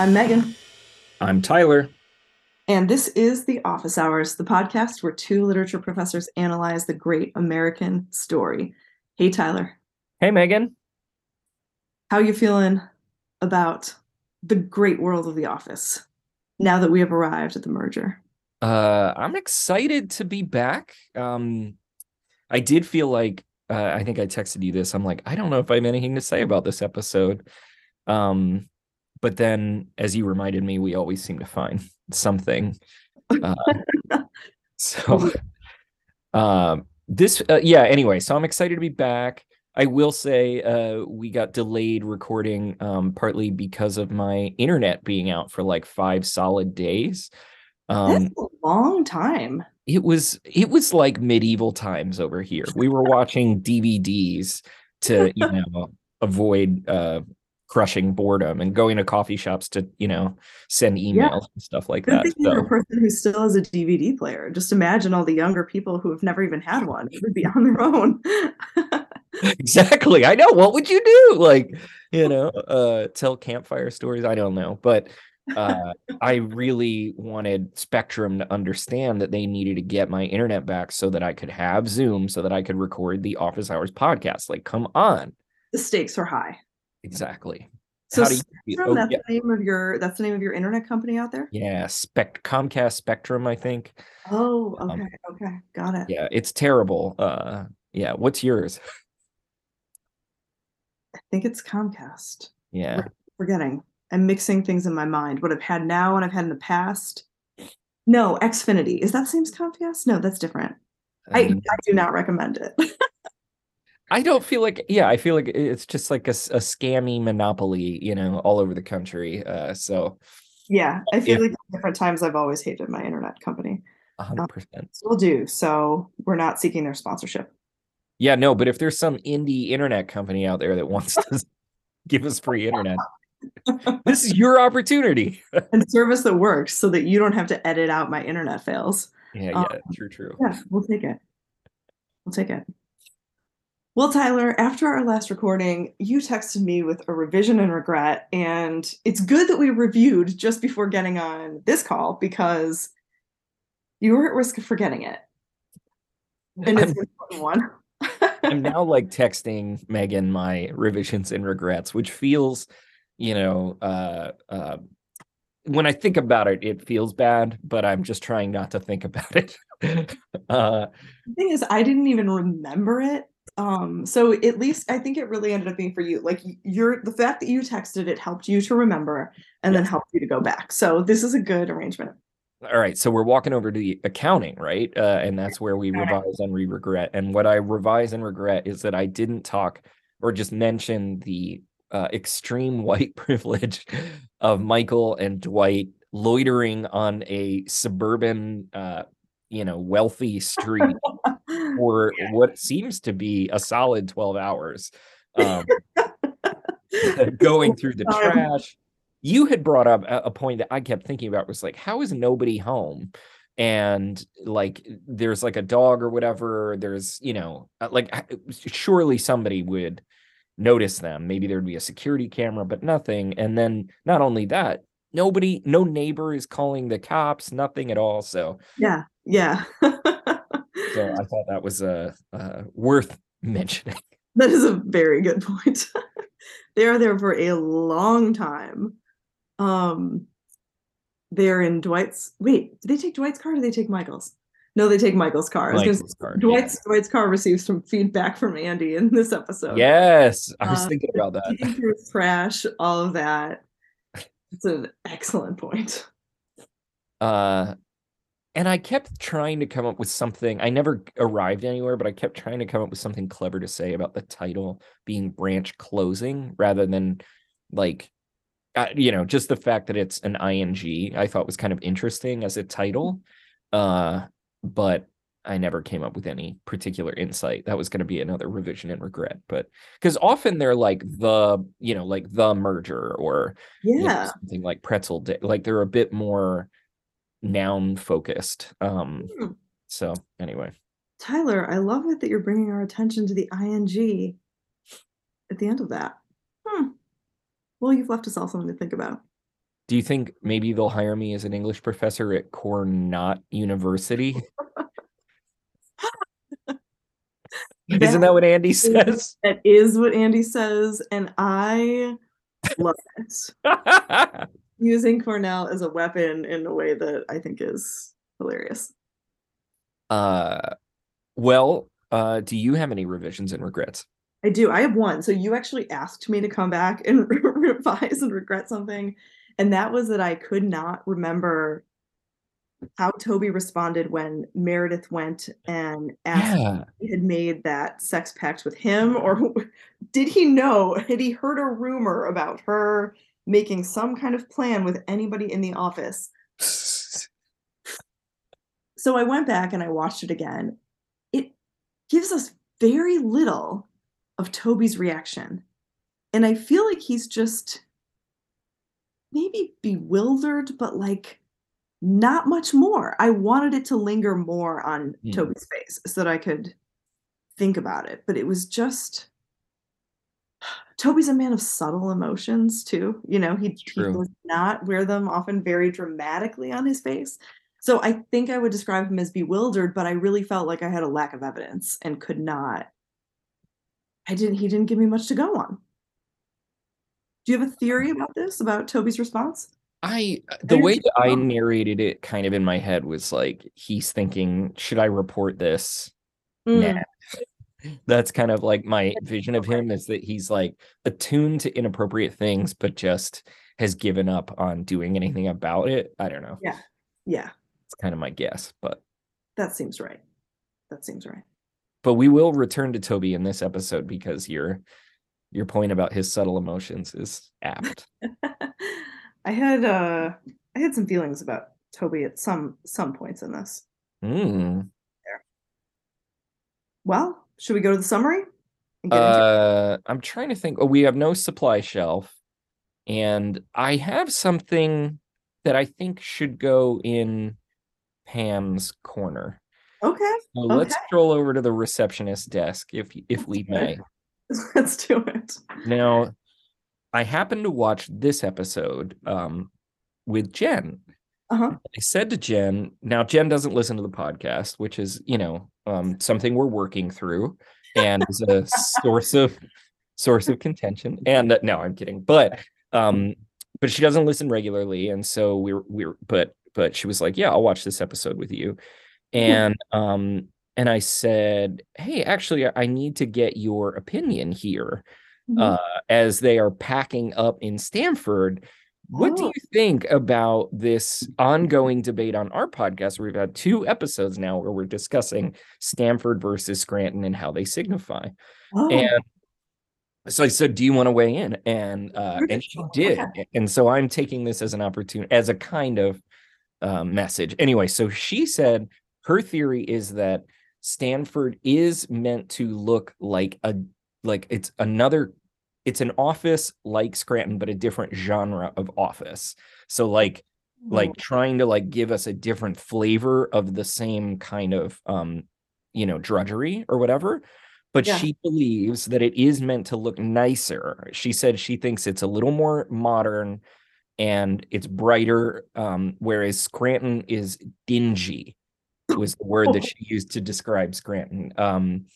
I'm Megan. I'm Tyler. And this is The Office Hours, the podcast where two literature professors analyze the great American story. Hey, Tyler. Hey, Megan. How you feeling about the great world of The Office now that we have arrived at the merger? Uh, I'm excited to be back. Um, I did feel like uh, I think I texted you this. I'm like, I don't know if I have anything to say about this episode. Um, but then, as you reminded me, we always seem to find something. Uh, so, um, this, uh, yeah. Anyway, so I'm excited to be back. I will say uh, we got delayed recording um, partly because of my internet being out for like five solid days. Um, That's a long time. It was it was like medieval times over here. We were watching DVDs to you know avoid uh, crushing boredom and going to coffee shops to you know send emails yeah. and stuff like that. So. You're a person who still has a DVD player. Just imagine all the younger people who have never even had one. It would be on their own. exactly. I know. What would you do? Like, you know, uh, tell campfire stories. I don't know, but uh, I really wanted Spectrum to understand that they needed to get my internet back so that I could have Zoom, so that I could record the Office Hours podcast. Like, come on. The stakes are high. Exactly. So Spectrum, oh, that's yeah. the name of your that's the name of your internet company out there? Yeah, Spect Comcast Spectrum, I think. Oh, um, okay, um, okay, got it. Yeah, it's terrible. Uh yeah, what's yours? I think it's Comcast. Yeah. We're forgetting. I'm mixing things in my mind. What I've had now and I've had in the past. No, Xfinity. Is that the same as Comcast? No, that's different. Um, I, I do not recommend it. I don't feel like, yeah, I feel like it's just like a, a scammy monopoly, you know, all over the country. Uh, so, yeah, I feel like different times I've always hated my internet company. 100%. Um, still do. So, we're not seeking their sponsorship. Yeah, no, but if there's some indie internet company out there that wants to give us free internet, this is your opportunity. and service that works so that you don't have to edit out my internet fails. Yeah, yeah, um, true, true. Yeah, we'll take it. We'll take it. Well, Tyler, after our last recording, you texted me with a revision and regret. And it's good that we reviewed just before getting on this call because you were at risk of forgetting it. And it's I'm, an important one. I'm now like texting Megan my revisions and regrets, which feels, you know, uh, uh, when I think about it, it feels bad, but I'm just trying not to think about it. uh, the thing is, I didn't even remember it um so at least i think it really ended up being for you like you're the fact that you texted it helped you to remember and yes. then helped you to go back. So this is a good arrangement. All right so we're walking over to the accounting right? Uh, and that's where we revise and we regret. And what i revise and regret is that i didn't talk or just mention the uh, extreme white privilege of michael and dwight loitering on a suburban uh, you know wealthy street for yeah. what seems to be a solid 12 hours um, going through the trash. You had brought up a, point that i kept thinking about was like how is nobody home? And like there's like a dog or whatever there's you know uh, like surely somebody would notice them. Maybe there'd be a security camera but nothing. And then not only that nobody no neighbor is calling the cops nothing at all. So yeah yeah so I thought that was uh, uh, worth mentioning. That is a very good point. they are there for a long time. Um, they're in Dwight's. Wait, did they take Dwight's car? or did they take Michael's? No, they take Michael's car. Michael's car Dwight's yeah. Dwight's car receives some feedback from Andy in this episode. Yes, I was uh, thinking about that. Through trash, all of that. It's an excellent point. Uh, and I kept trying to come up with something. I never arrived anywhere, but I kept trying to come up with something clever to say about the title being branch closing rather than like, uh, you know, just the fact that it's an ing. I thought was kind of interesting as a title, uh, but I never came up with any particular insight. That was going to be another revision and regret, but because often they're like the, you know, like the merger or yeah, you know, something like pretzel, day. like they're a bit more noun focused. Um, hmm. so anyway, Tyler, I love it that you're bringing our attention to the ing at the end of that. Hmm. Well, you've left us all something to think about. Do you think maybe they'll hire me as an English professor at Cornell University? Isn't that what Andy says? That is what Andy says, and I love it. Using Cornell as a weapon in a way that I think is hilarious. Uh, well, uh, do you have any revisions and regrets? I do. I have one. So you actually asked me to come back and revise and regret something, and that was that I could not remember how Toby responded when Meredith went and asked Yeah. if he had made that sex pact with him, or did he know? Had he heard a rumor about her making some kind of plan with anybody in the office? So I went back and I watched it again. It gives us very little of Toby's reaction. And I feel like he's just maybe bewildered, but like not much more. I wanted it to linger more on Hmm. Toby's face so that I could think about it. But it was just Toby's a man of subtle emotions too. You know, he, he does not wear them often very dramatically on his face. So I think I would describe him as bewildered, but I really felt like I had a lack of evidence and could not. I didn't. He didn't give me much to go on. Do you have a theory about this? About Toby's response? I the way that I narrated it kind of in my head was like he's thinking, should I report this? Mm, Nah. That's kind of like my vision of him is that he's like attuned to inappropriate things, but just has given up on doing anything about it. I don't know. Yeah. Yeah, It's kind of my guess, but that seems right. That seems right. but we will return to Toby in this episode because your your point about his subtle emotions is apt. I had uh I had some feelings about Toby at some some points in this. Hmm. Well, should we go to the summary? and get into- Uh, I'm trying to think. Oh, we have no supply shelf, and I have something that I think should go in Pam's corner. okay, So let's Okay. stroll over to the receptionist desk, if if we Let's may. let's do it. Now, I happened to watch this episode um, with Jen. Uh-huh. I said to Jen, now Jen doesn't listen to the podcast, which is, you know, um, something we're working through and is a source of source of contention. And uh, no, I'm kidding. But um, but she doesn't listen regularly. And so we're we're but but she was like, Yeah, I'll watch this episode with you. And um, and I said, Hey, actually, I need to get your opinion here Mhm. uh, as they are packing up in Stamford. What do Oh. you think about this ongoing debate on our podcast? We've had two episodes now where we're discussing Stamford versus Scranton and how they signify. Oh, And so I said, "Do you want to weigh in?" And uh, and she did. Okay. And so I'm taking this as an opportunity, as a kind of um, message. Anyway, so she said her theory is that Stamford is meant to look like a like it's another it's an office like Scranton, but a different genre of office. So like like trying to like give us a different flavor of the same kind of um you know drudgery or whatever but Yeah. she believes that it is meant to look nicer she said she thinks it's a little more modern and it's brighter um whereas scranton is dingy was the word that she used to describe scranton um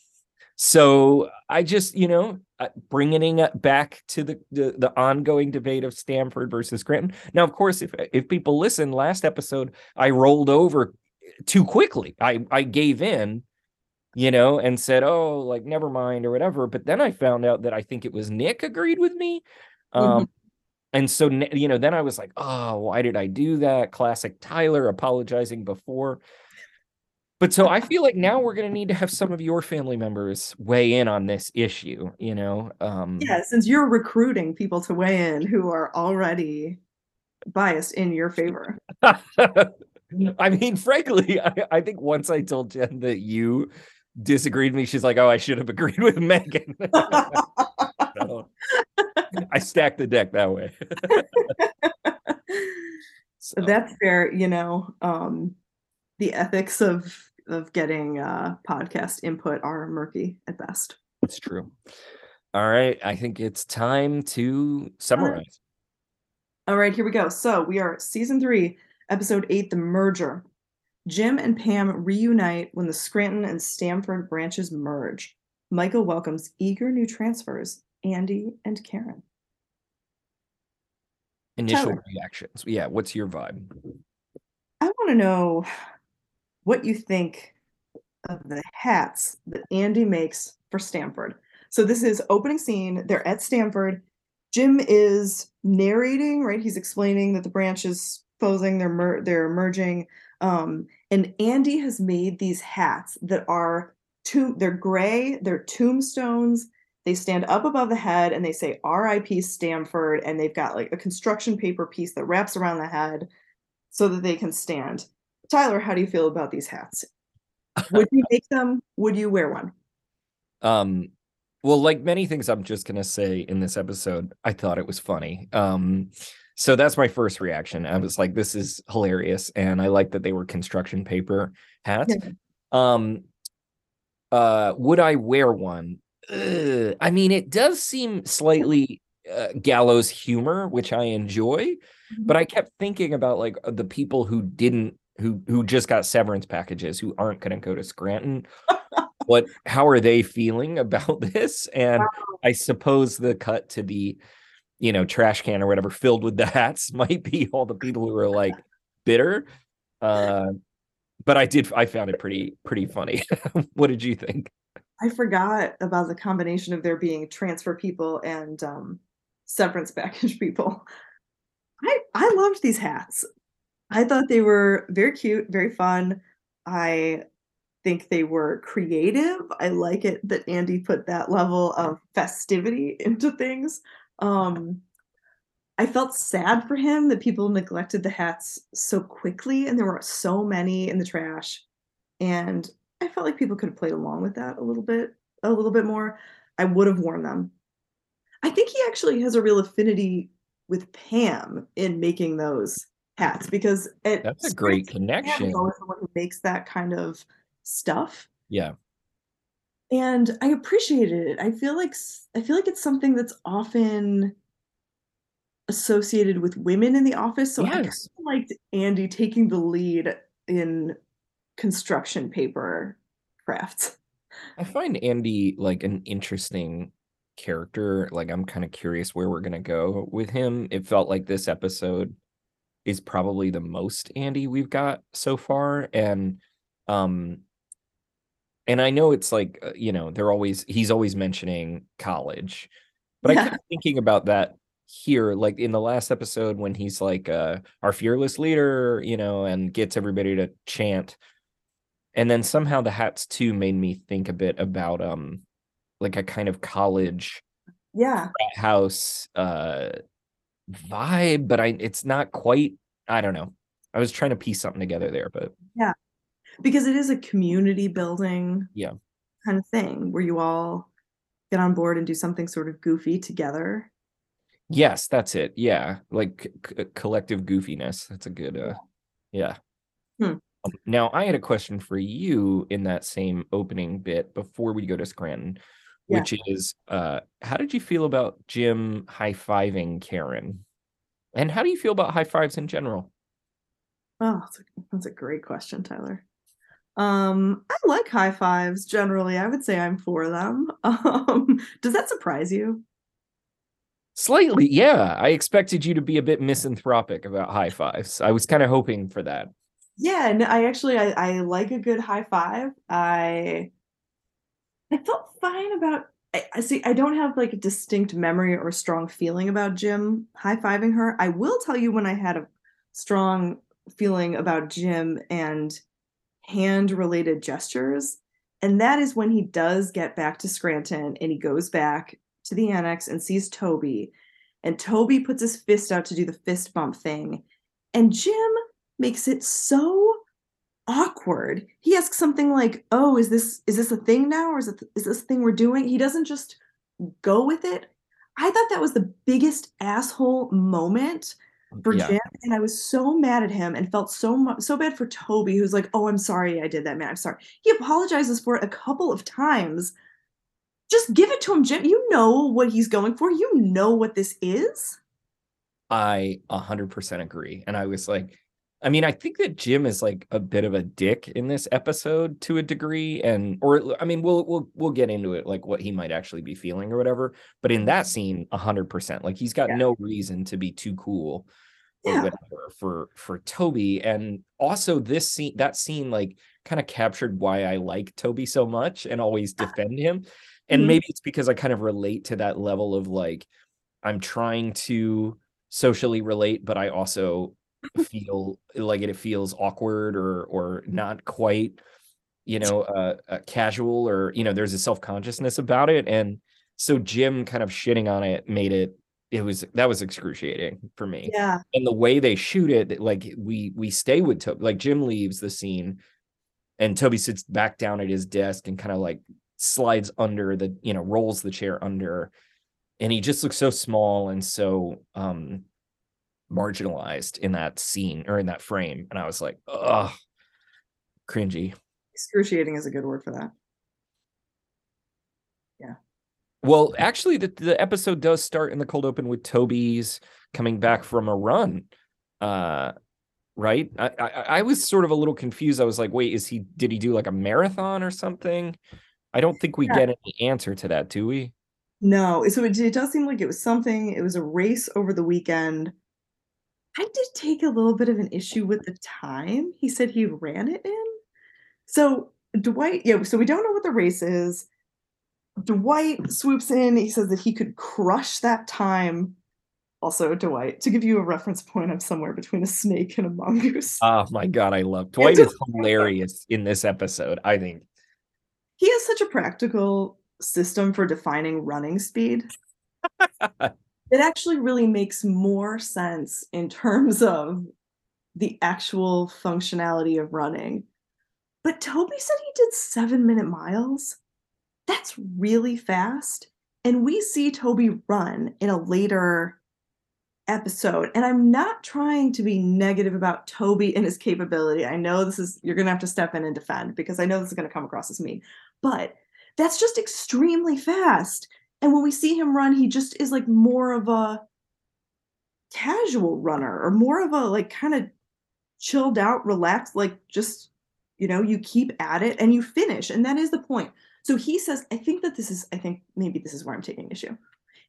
so i just you know uh, bringing it back to the, the the ongoing debate of stamford versus scranton now of course if if people listen last episode i rolled over too quickly. I i gave in you know and said oh like never mind or whatever. But then i found out that i think it was nick agreed with me. Um and so you know then i was like oh why did i do that? Classic tyler apologizing before but so i feel like now we're going to need to have some of your family members weigh in on this issue you know um yeah, since you're recruiting people to weigh in who are already biased in your favor. I mean, frankly, I, I think once I told Jen that you disagreed with me, she's like, "Oh, I should have agreed with Megan." So, I stacked the deck that way. So, That's fair, you know. Um, the ethics of of getting uh, podcast input are murky at best. it's true. All right, I think it's time to summarize. All right, here we go. So we are season three, episode eight, The Merger. Jim and Pam reunite when the Scranton and Stamford branches merge. Michael welcomes eager new transfers, Andy and Karen. Initial Tyler. reactions. Yeah, what's your vibe? I want to know what you think of the hats that Andy makes for Stamford. So this is opening scene. They're at Stamford. Jim is narrating, right? He's explaining that the branch is posing, they're mer- they're merging. Um, and Andy has made these hats that are tomb they're gray, they're tombstones. They stand up above the head and they say RIP Stamford, and they've got like a construction paper piece that wraps around the head so that they can stand. Tyler, how do you feel about these hats? Would you make them? Would you wear one? Um, well, like many things I'm just gonna say in this episode, I thought it was funny. Um, so that's my first reaction. I was like, this is hilarious, and I like that they were construction paper hats. Um, uh, would I wear one? Ugh. I mean, it does seem slightly uh, gallows humor, which I enjoy, but I kept thinking about like uh, the people who didn't, who who just got severance packages, who aren't going to go to Scranton. what? How are they feeling about this? And I suppose the cut to the, you know, trash can or whatever filled with the hats might be all the people who are like bitter. Uh, but I did, I found it pretty pretty funny. what did you think? I forgot about the combination of there being transfer people and um, severance package people. I I loved these hats. I thought they were very cute, very fun. I think they were creative. I like it that Andy put that level of festivity into things. Um, I felt sad for him that people neglected the hats so quickly, and there were so many in the trash. And I felt like people could have played along with that a little bit, a little bit more. I would have worn them. I think he actually has a real affinity with Pam in making those hats because it That's a great is connection. always the one who makes that kind of stuff. Yeah. And I appreciated it. I feel like I feel like it's something that's often associated with women in the office. So I kind Yes. of liked Andy taking the lead in construction paper crafts. I find Andy like an interesting character. Like I'm kind of curious where we're gonna go with him. It felt like this episode is probably the most Andy we've got so far. And um and I know it's like uh, you know, they're always he's always mentioning college. But I Yeah. kept thinking about that here, like in the last episode when he's like uh our fearless leader, you know, and gets everybody to chant and then somehow the hats too made me think a bit about um like a kind of college Yeah. house uh vibe but i it's not quite i don't know. I was trying to piece something together there but yeah, Because it is a community building Yeah. kind of thing where you all get on board and do something sort of goofy together. yes that's it. Yeah. Like c- collective goofiness. That's a good uh yeah. Hmm. Um, now i had a question for you in that same opening bit before we go to scranton Yeah. which is uh how did you feel about jim high-fiving karen and how do you feel about high fives in general Oh, that's a, that's a great question, Tyler. Um, I like high fives generally. I would say I'm for them. Um, does that surprise you? Slightly, yeah. I expected you to be a bit misanthropic about high fives. I was kind of hoping for that. Yeah, and I actually I, I like a good high five. I I felt fine about I, see I don't have like a distinct memory or strong feeling about Jim high-fiving her. I will tell you when I had a strong feeling about Jim and hand-related gestures. And that is when he does get back to Scranton and he goes back to the annex and sees Toby. And Toby puts his fist out to do the fist bump thing. And Jim makes it so awkward. He asks something like, "Oh, is this is this a thing now or is it is this thing we're doing?" He doesn't just go with it. I thought that was the biggest asshole moment mm, for Yeah. Jim and I was so mad at him and felt so mu- so bad for Toby who's like, "Oh, I'm sorry I did that, man. I'm sorry." He apologizes for it a couple of times. Just give it to him, Jim. You know what he's going for. You know what this is. I 100% agree. And I was like, I mean, I think that Jim is like a bit of a dick in this episode to a degree, and or I mean, we'll we'll we'll get into it like what he might actually be feeling or whatever. But in that scene, hundred percent, like he's got Yeah. no reason to be too cool or Yeah. whatever for for Toby. And also this scene, that scene, like kind of captured why I like Toby so much and always defend him. And Mhm. maybe it's because I kind of relate to that level of like I'm trying to socially relate, but I also feel like it, it feels awkward or or not quite, you know, uh, uh, casual or you know, there's a self consciousness about it, and so Jim kind of shitting on it made it. It was that was excruciating for me, Yeah. and the way they shoot it, like we we stay with Toby. Like Jim leaves the scene, and Toby sits back down at his desk and kind of like slides under the you know rolls the chair under and he just looks so small and so um marginalized in that scene or in that frame and i was like ugh cringy Excruciating is a good word for that. Yeah. Well actually the, the episode does start in the cold open with toby's coming back from a run uh right I, I i was sort of a little confused i was like wait is he did he do like a marathon or something i don't think we Yeah. get any answer to that do we No, so it, it does seem like it was something. It was a race over the weekend. I did take a little bit of an issue with the time. He said he ran it in. So Dwight, yeah, so we don't know what the race is. Dwight swoops in. He says that he could crush that time. Also, Dwight, to give you a reference point, I'm somewhere between a snake and a mongoose. oh my god i love dwight is hilarious in this episode i think he has such a practical system for defining running speed. it actually really makes more sense in terms of the actual functionality of running. But Toby said he did seven minute miles. That's really fast. And we see Toby run in a later episode. And I'm not trying to be negative about Toby and his capability. I know this is, you're going to have to step in and defend because I know this is going to come across as me. But that's just extremely fast. And when we see him run, he just is like more of a casual runner or more of a like kind of chilled out, relaxed, like just, you know, you keep at it and you finish. And that is the point. So he says, I think that this is, I think maybe this is where I'm taking issue.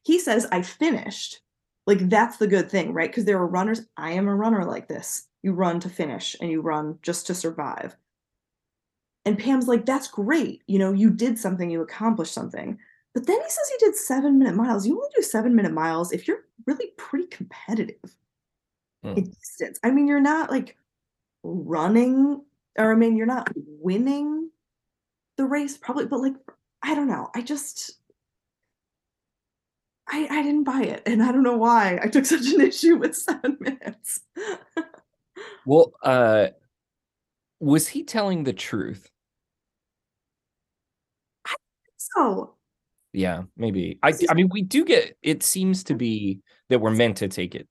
He says, I finished. Like that's the good thing, right? Because there are runners. I am a runner like this. You run to finish and you run just to survive. And Pam's like, that's great. You know, you did something, you accomplished something. But then he says he did seven minute miles. You only do seven minute miles if you're really pretty competitive Hmm. in distance. I mean, you're not like running, or I mean, you're not winning the race, probably, but like, I don't know. I just, I, I didn't buy it. And I don't know why I took such an issue with seven minutes. Well, uh was he telling the truth? I think so, Yeah, maybe. I I mean, we do get it seems to be that we're meant to take it.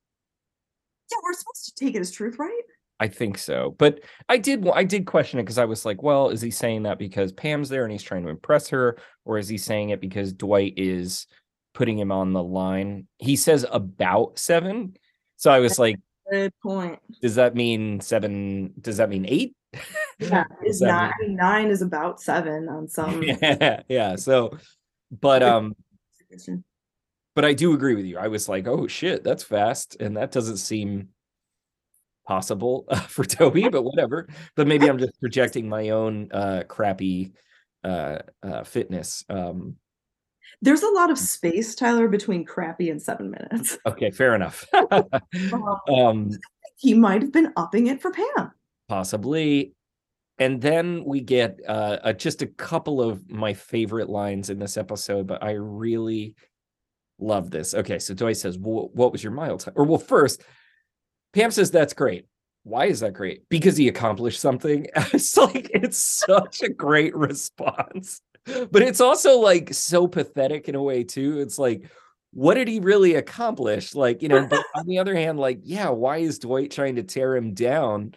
yeah, we're supposed to take it as truth, right? I think so. But I did I did question it because I was like, well, is he saying that because Pam's there and he's trying to impress her or is he saying it because Dwight is putting him on the line? He says about 7. So I was like, Good point. does that mean 7 does that mean 8? Yeah, is nine, mean, nine is about seven on some. yeah, yeah. So but um but I do agree with you. I was like, oh shit, that's fast, and that doesn't seem possible uh, for Toby, but whatever. But maybe I'm just projecting my own uh, crappy uh, uh, fitness. Um, There's a lot of space, Tyler, between crappy and seven minutes. okay, fair enough. Um, um, he might have been upping it for Pam. possibly. And then we get uh, uh, just a couple of my favorite lines in this episode, but I really love this. Okay, so Dwight says, well, "What was your mile time?" Or well, first, Pam says, "That's great." Why is that great? Because he accomplished something. It's like it's such a great response, but it's also like so pathetic in a way too. It's like, what did he really accomplish? Like you know. But on the other hand, like, yeah, why is Dwight trying to tear him down?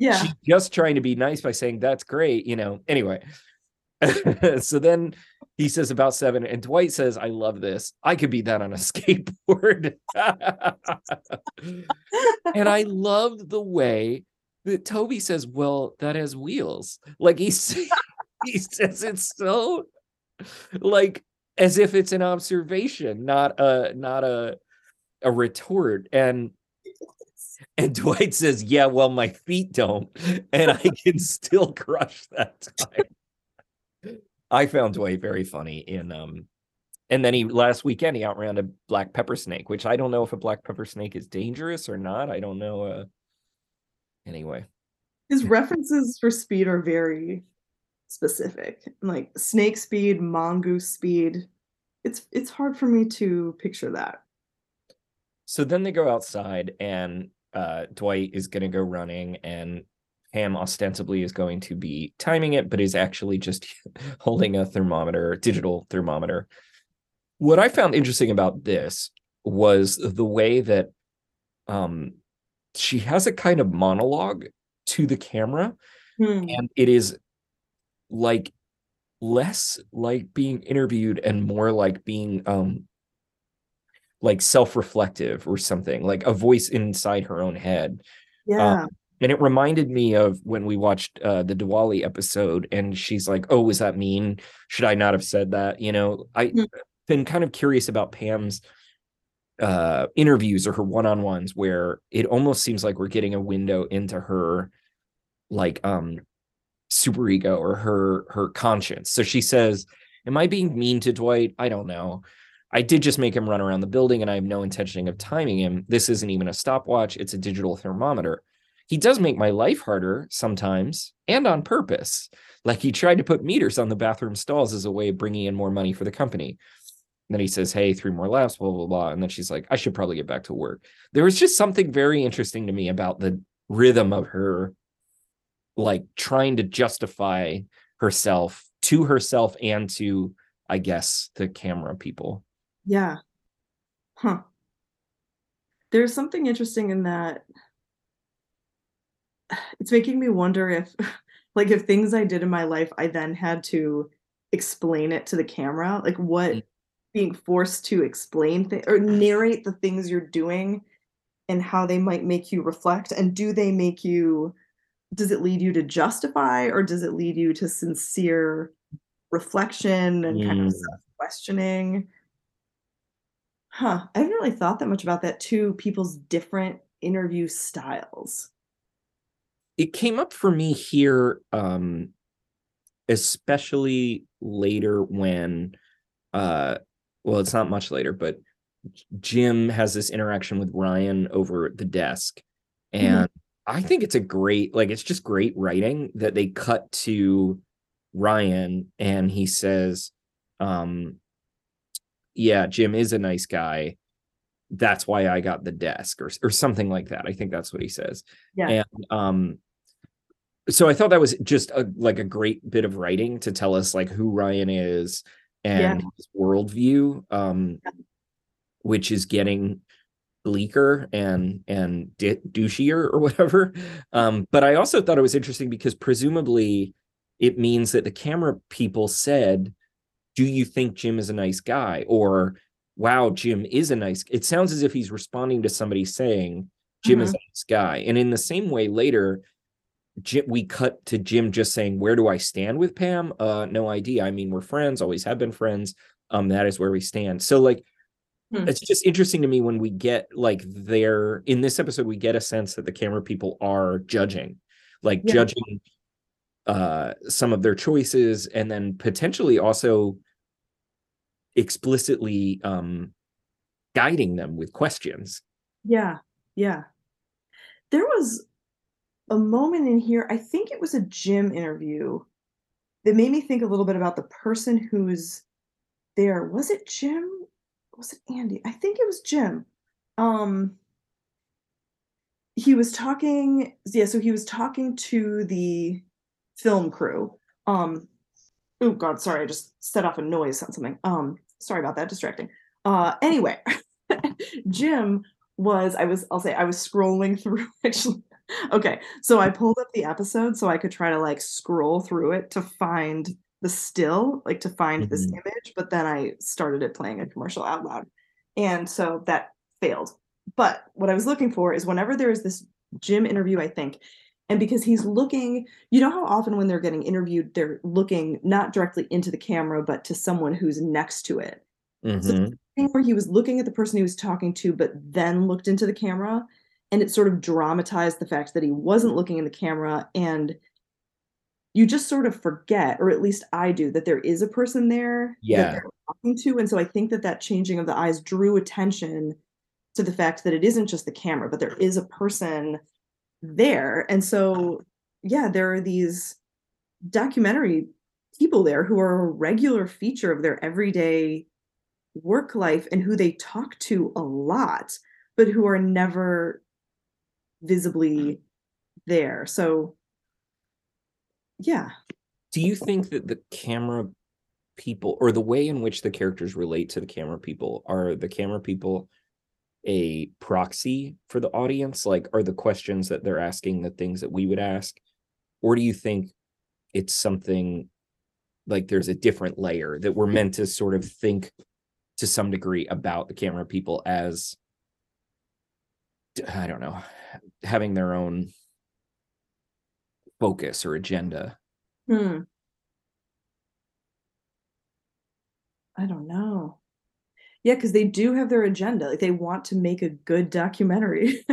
Yeah. she's just trying to be nice by saying that's great you know anyway so then he says about seven, and Dwight says, I love this. I could beat that on a skateboard. and I loved the way that Toby says, Well, that has wheels. Like he's he says it's so like as if it's an observation, not a not a a retort. And and Dwight says, Yeah, well, my feet don't, and I can still crush that time. I found Dwight very funny in um and then he last weekend he outran a black pepper snake, which I don't know if a black pepper snake is dangerous or not. I don't know. Uh anyway. His references for speed are very specific. Like snake speed, mongoose speed. It's it's hard for me to picture that. So then they go outside and uh Dwight is gonna go running and Pam ostensibly is going to be timing it, but is actually just holding a thermometer, digital thermometer. What I found interesting about this was the way that um, she has a kind of monologue to the camera, Hmm. and it is like less like being interviewed and more like being um like self-reflective or something like a voice inside her own head Yeah. and it reminded me of when we watched uh, the Diwali episode, and she's like, "Oh, was that mean? Should I not have said that?" You know, I've Hmm. been kind of curious about Pam's uh, interviews or her one-on-ones, where it almost seems like we're getting a window into her, like, um, superego or her her conscience. So she says, "Am I being mean to Dwight? I don't know." I did just make him run around the building, and I have no intention of timing him. This isn't even a stopwatch; it's a digital thermometer he does make my life harder sometimes and on purpose. Like he tried to put meters on the bathroom stalls as a way of bringing in more money for the company. And then he says, Hey, three more laps, blah, blah, blah. And then she's like, I should probably get back to work. There was just something very interesting to me about the rhythm of her, like trying to justify herself to herself and to, I guess, the camera people. Yeah. Huh. There's something interesting in that. It's making me wonder if, like, if things I did in my life, I then had to explain it to the camera, like what Mm. being forced to explain th- or narrate the things you're doing and how they might make you reflect. And do they make you, does it lead you to justify or does it lead you to sincere reflection and kind of Mm. self questioning? Huh. I haven't really thought that much about that too, people's different interview styles. it came up for me here um especially later when uh well it's not much later but jim has this interaction with ryan over the desk and i think it's a great like it's just great writing that they cut to ryan and he says um yeah jim is a nice guy that's why i got the desk or, or something like that i think that's what he says Yeah. and um so I thought that was just a like a great bit of writing to tell us like who Ryan is and his worldview, um, which is getting bleaker and and di- douchier or whatever. Um, but I also thought it was interesting because presumably it means that the camera people said, "Do you think Jim is a nice guy?" or "Wow, Jim is a nice." It sounds as if he's responding to somebody saying, "Jim is a nice guy," and in the same way later. Jim, we cut to Jim just saying, "Where do I stand with Pam?" Uh, no idea. I mean, we're friends, always have been friends. Um, that is where we stand. So, like, Hmm. it's just interesting to me when we get like their in this episode, we get a sense that the camera people are judging, like Yeah. judging uh some of their choices, and then potentially also explicitly um guiding them with questions. Yeah. Yeah. There was a moment in here, I think it was a Jim interview that made me think a little bit about the person who's there. Was it Jim? Was it Andy? I think it was Jim. Um he was talking yeah, so he was talking to the film crew. Um oh god, sorry, I just set off a noise on something. Um sorry about that, distracting. Uh anyway, Jim was I was I'll say I was scrolling through actually. Okay, so I pulled up the episode so I could try to like scroll through it to find the still, like to find this Mhm. image, but then I started it playing a commercial out loud. And so that failed. But what I was looking for is whenever there is this Jim interview, I think, and because he's looking, you know how often when they're getting interviewed, they're looking not directly into the camera, but to someone who's next to it. Mhm. thing where he was looking at the person he was talking to, but then looked into the camera, and it sort of dramatized the fact that he wasn't looking in the camera, and you just sort of forget, or at least I do, that there is a person there that Yeah. they're talking to, and so I think that that changing of the eyes drew attention to the fact that it isn't just the camera, but there is a person there, and so, yeah, there are these documentary people there who are a regular feature of their everyday work life and who they talk to a lot, but who are never visibly there. So yeah. Do you think that the camera people or the way in which the characters relate to the camera people are the camera people a proxy for the audience? Like, are the questions that they're asking the things that we would ask? Or do you think it's something like there's a different layer that we're meant to sort of think to some degree about the camera people as I don't know, having their own focus or agenda? Hmm. I don't know. Yeah, because they do have their agenda. Like they want to make a good documentary.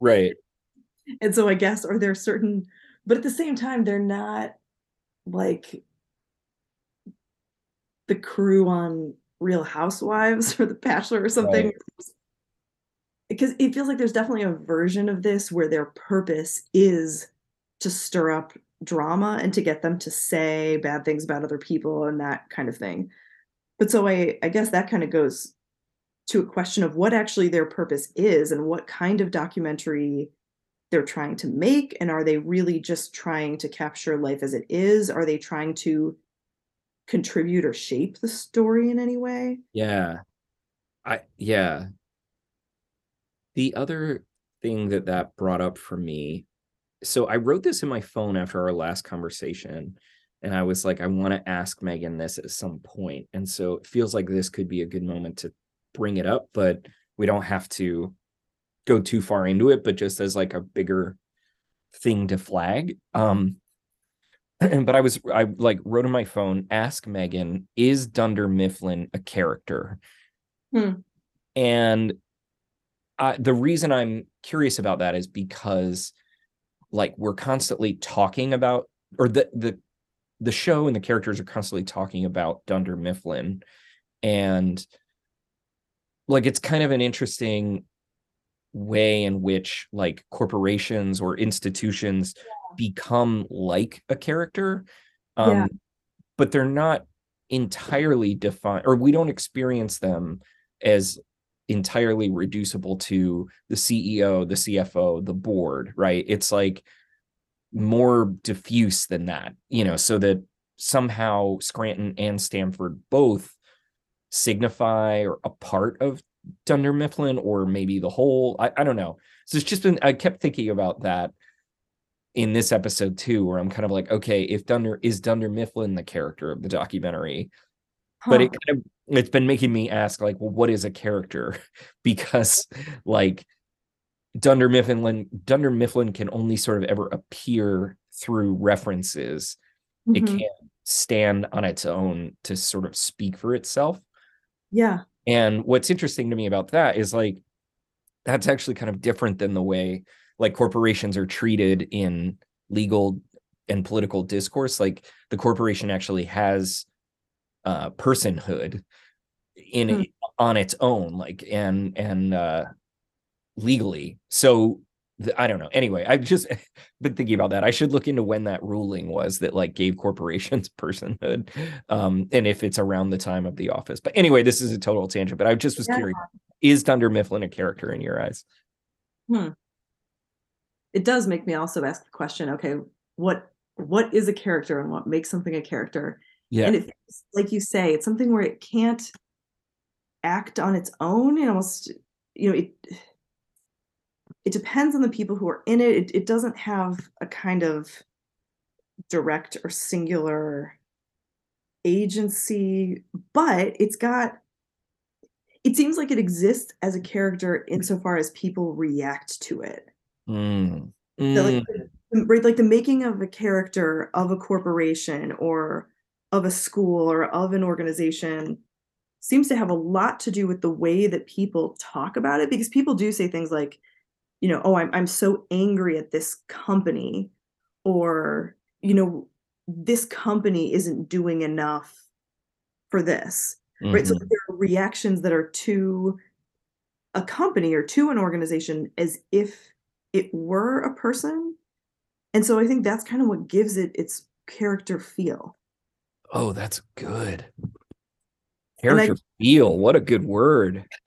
Right. and so I guess, are there certain, but at the same time, they're not like the crew on Real Housewives or The Bachelor or something. Right. Because it feels like there's definitely a version of this where their purpose is to stir up drama and to get them to say bad things about other people and that kind of thing. But so I I guess that kind of goes to a question of what actually their purpose is and what kind of documentary they're trying to make and are they really just trying to capture life as it is? Are they trying to contribute or shape the story in any way? Yeah. I yeah. The other thing that that brought up for me so I wrote this in my phone after our last conversation, and I was like, I want to ask Megan this at some point. And so it feels like this could be a good moment to bring it up, but we don't have to go too far into it, but just as like a bigger thing to flag. Um, but I was I like wrote on my phone, ask Megan, is Dunder Mifflin a character? Hmm. And uh, the reason I'm curious about that is because like we're constantly talking about or the the the show and the characters are constantly talking about Dunder Mifflin and like it's kind of an interesting way in which like corporations or institutions become like a character um Yeah. but they're not entirely defined or we don't experience them as entirely reducible to the CEO, the CFO, the board, right? It's like more diffuse than that, you know, so that somehow Scranton and Stamford both signify or a part of Dunder Mifflin or maybe the whole. I, I don't know. So it's just been I kept thinking about that in this episode too, where I'm kind of like, okay, if Dunder is Dunder Mifflin the character of the documentary, but it kind of it's been making me ask like well what is a character because like dunder mifflin dunder mifflin can only sort of ever appear through references it Mhm. can't stand on its own to sort of speak for itself Yeah. and what's interesting to me about that is like that's actually kind of different than the way like corporations are treated in legal and political discourse like the corporation actually has uh personhood in Hmm. on its own like and and uh legally. So i don't know. Anyway i've just been thinking about that. I should look into when that ruling was that like gave corporations personhood um and if it's around the time of the office. But anyway this is a total tangent but i just was Yeah. curious is dunder mifflin a character in your eyes? Hmm. It does make me also ask the question, okay, what what is a character and what makes something a character? yeah. And it like you say, it's something where it can't act on its own. And almost, you know, it it depends on the people who are in it. It, it doesn't have a kind of direct or singular agency, but it's got it seems like it exists as a character insofar as people react to it. Mm. So, like, Mm. right, like the making of a character of a corporation or of a school or of an organization seems to have a lot to do with the way that people talk about it because people do say things like, you know, oh, I'm I'm so angry at this company, or you know, this company isn't doing enough for this. Right. So Mhm. there are reactions that are to a company or to an organization as if it were a person. And so I think that's kind of what gives it its character feel. Oh, that's good. And I Character feel. What a good word.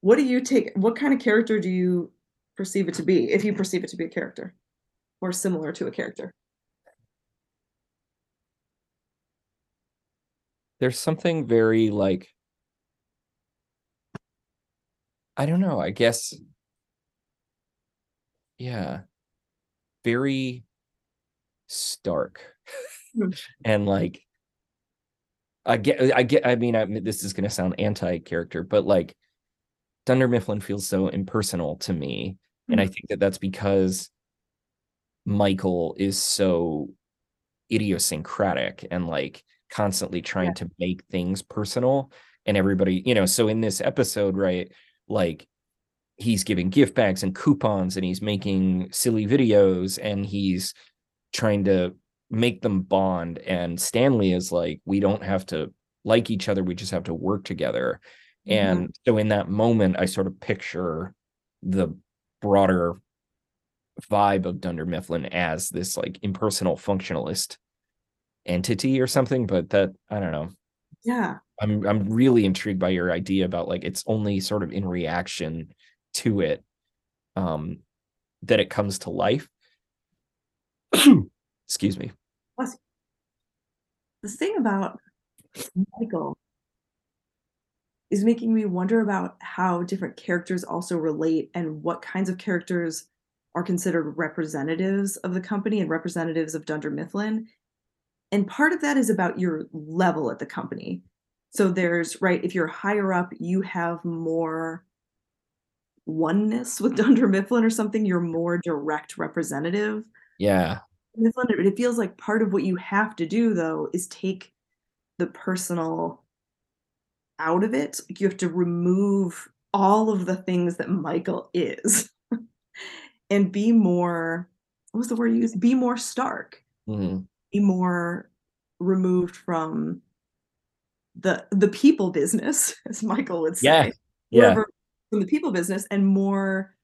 what do you take what kind of character do you perceive it to be if you perceive it to be a character or similar to a character? There's something very like I don't know, I guess yeah. Very stark. Hmm. and like I get I get I mean I mean, this is going to sound anti-character, but like Dunder Mifflin feels so impersonal to me and I Mhm. think that that's because Michael is so idiosyncratic and like constantly trying Yeah. to make things personal and everybody you know so in this episode right like he's giving gift bags and coupons and he's making silly videos and he's trying to make them bond and Stanley is like we don't have to like each other we just have to work together Mhm. and so in that moment I sort of picture the broader vibe of Dunder Mifflin as this like impersonal functionalist entity or something but that I don't know Yeah. I'm I'm really intrigued by your idea about like it's only sort of in reaction to it um that it comes to life excuse me The thing about Michael is making me wonder about how different characters also relate and what kinds of characters are considered representatives of the company and representatives of Dunder Mifflin. And part of that is about your level at the company. So there's, right, if you're higher up, you have more oneness with Dunder Mifflin or something, you're more direct representative. yeah Mifflin, it feels like part of what you have to do though is take the personal out of it. Like, you have to remove all of the things that Michael is and be more what was the word you used? Be more stark, Mhm. be more removed from the the people business, as Michael would say. yeah yeah from the people business and more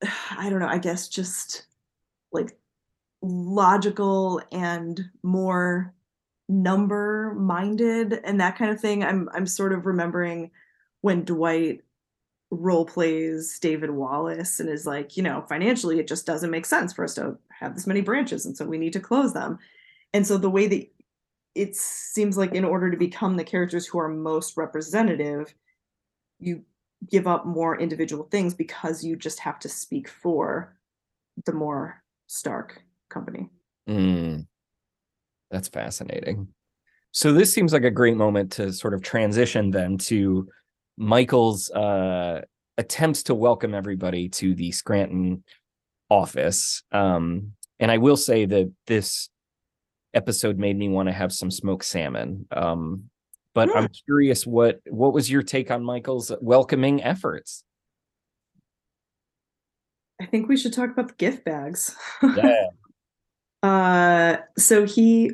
I don't know, I guess just like logical and more number minded and that kind of thing. I'm I'm sort of remembering when Dwight role plays David Wallace and is like, you know, financially it just doesn't make sense for us to have this many branches and so we need to close them. And so the way that it seems like in order to become the characters who are most representative, you give up more individual things because you just have to speak for the more stark company. Mm. That's fascinating. So this seems like a great moment to sort of transition then to Michael's uh, attempts to welcome everybody to the Scranton office. Um, and I will say that this episode made me want to have some smoked salmon. Um, but I'm curious what what was your take on Michael's welcoming efforts? I think we should talk about the gift bags. Yeah. Uh, so he,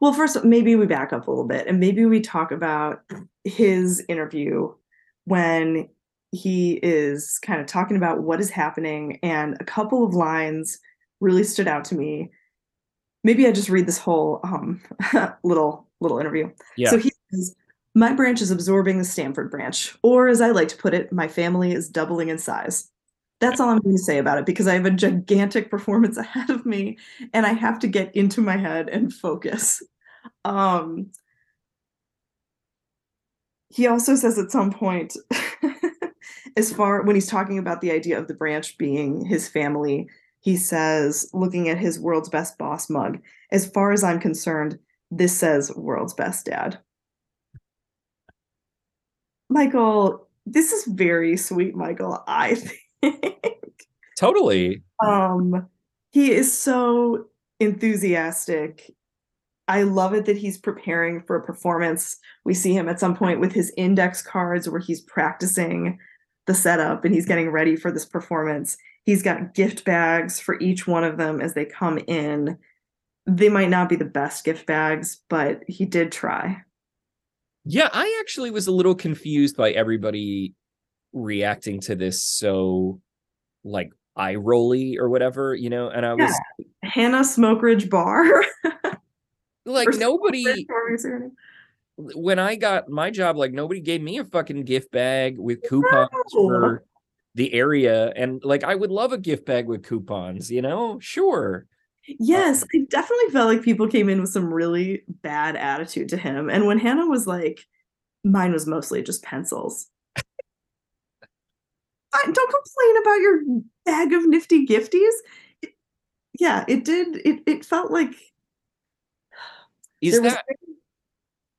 well, first, maybe we back up a little bit and maybe we talk about his interview when he is kind of talking about what is happening. And a couple of lines really stood out to me. Maybe I just read this whole um, little little interview. Yeah. So he says, "My branch is absorbing the Stamford branch, or as I like to put it, my family is doubling in size." That's all I'm going to say about it because I have a gigantic performance ahead of me and I have to get into my head and focus. Um, he also says at some point, as far when he's talking about the idea of the branch being his family, he says, looking at his world's best boss mug, as far as I'm concerned, this says world's best dad. Michael, this is very sweet, Michael, I think. Totally. Um, he is so enthusiastic. I love it that he's preparing for a performance. We see him at some point with his index cards where he's practicing the setup and he's getting ready for this performance. He's got gift bags for each one of them as they come in. They might not be the best gift bags, but he did try. Yeah, I actually was a little confused by everybody reacting to this so like eye rolly or whatever, you know, and I was yeah. Hannah Smoterich-Barr. like nobody when I got my job, like nobody gave me a fucking gift bag with coupons no. for the area. And like I would love a gift bag with coupons, you know? Sure. Yes, um, I definitely felt like people came in with some really bad attitude to him. And when Hannah was like, mine was mostly just pencils. Don't complain about your bag of nifty gifties. It, yeah, it did. It it felt like. Is that? Was,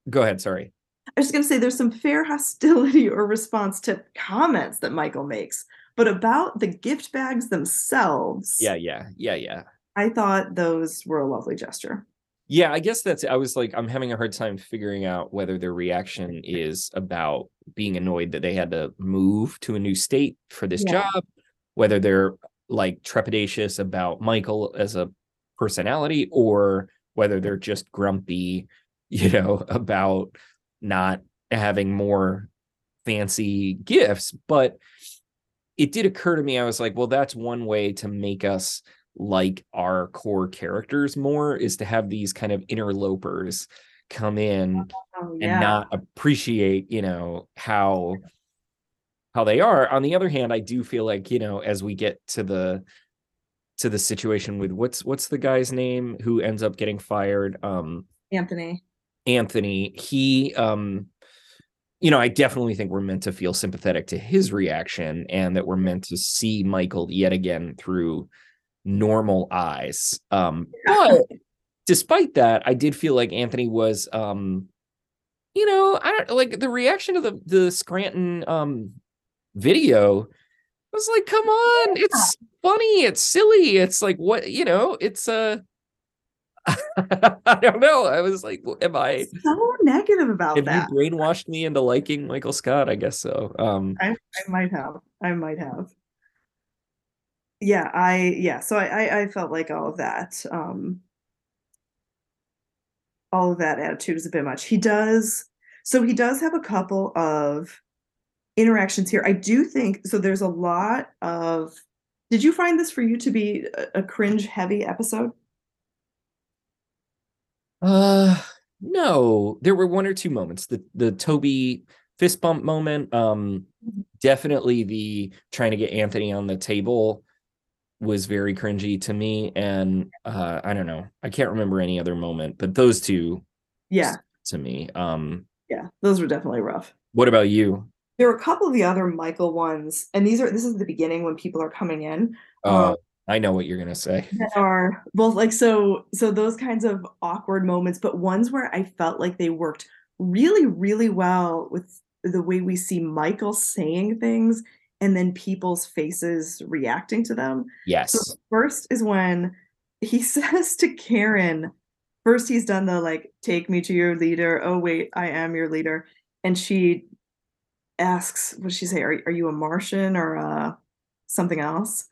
Go ahead. Sorry. I was going to say there's some fair hostility or response to comments that Michael makes, but about the gift bags themselves. Yeah, yeah, yeah, yeah. I thought those were a lovely gesture. Yeah, I guess that's I was like I'm having a hard time figuring out whether their reaction is about being annoyed that they had to move to a new state for this yeah. job, whether they're like trepidatious about Michael as a personality or whether they're just grumpy, you know, about not having more fancy gifts, but it did occur to me I was like, well that's one way to make us like our core characters more is to have these kind of interlopers come in oh, yeah. and not appreciate you know how how they are. On the other hand i do feel like you know as we get to the to the situation with what's what's the guy's name who ends up getting fired? Um anthony. Anthony. He um you know i definitely think we're meant to feel sympathetic to his reaction and that we're meant to see michael yet again through normal eyes. Um, but despite that, I did feel like Anthony was, um, you know, I don't like the reaction to the the Scranton um video was like, come on, it's funny, it's silly, it's like what you know, it's uh I don't know. I was like, am I so negative about have that? You brainwashed me into liking Michael Scott? I guess so. Um I, I might have. I might have yeah i yeah so I, I felt like all of that um all of that attitude is a bit much. He does so he does have a couple of interactions here. I do think so there's a lot of did you find this for you to be a, a cringe heavy episode? Uh no there were one or two moments the the toby fist bump moment um mm-hmm. definitely the trying to get anthony on the table was very cringy to me and uh i don't know i can't remember any other moment but those two yeah. to me um yeah those were definitely rough. What about you? There were a couple of the other michael ones and these are this is the beginning when people are coming in uh, um, i know what you're gonna say. that are both like so so those kinds of awkward moments but ones where i felt like they worked really really well with the way we see michael saying things and then people's faces reacting to them. Yes. So first is when he says to Karen, first he's done the like, take me to your leader. Oh, wait, I am your leader. And she asks, what she say? Are, are you a Martian or uh, something else?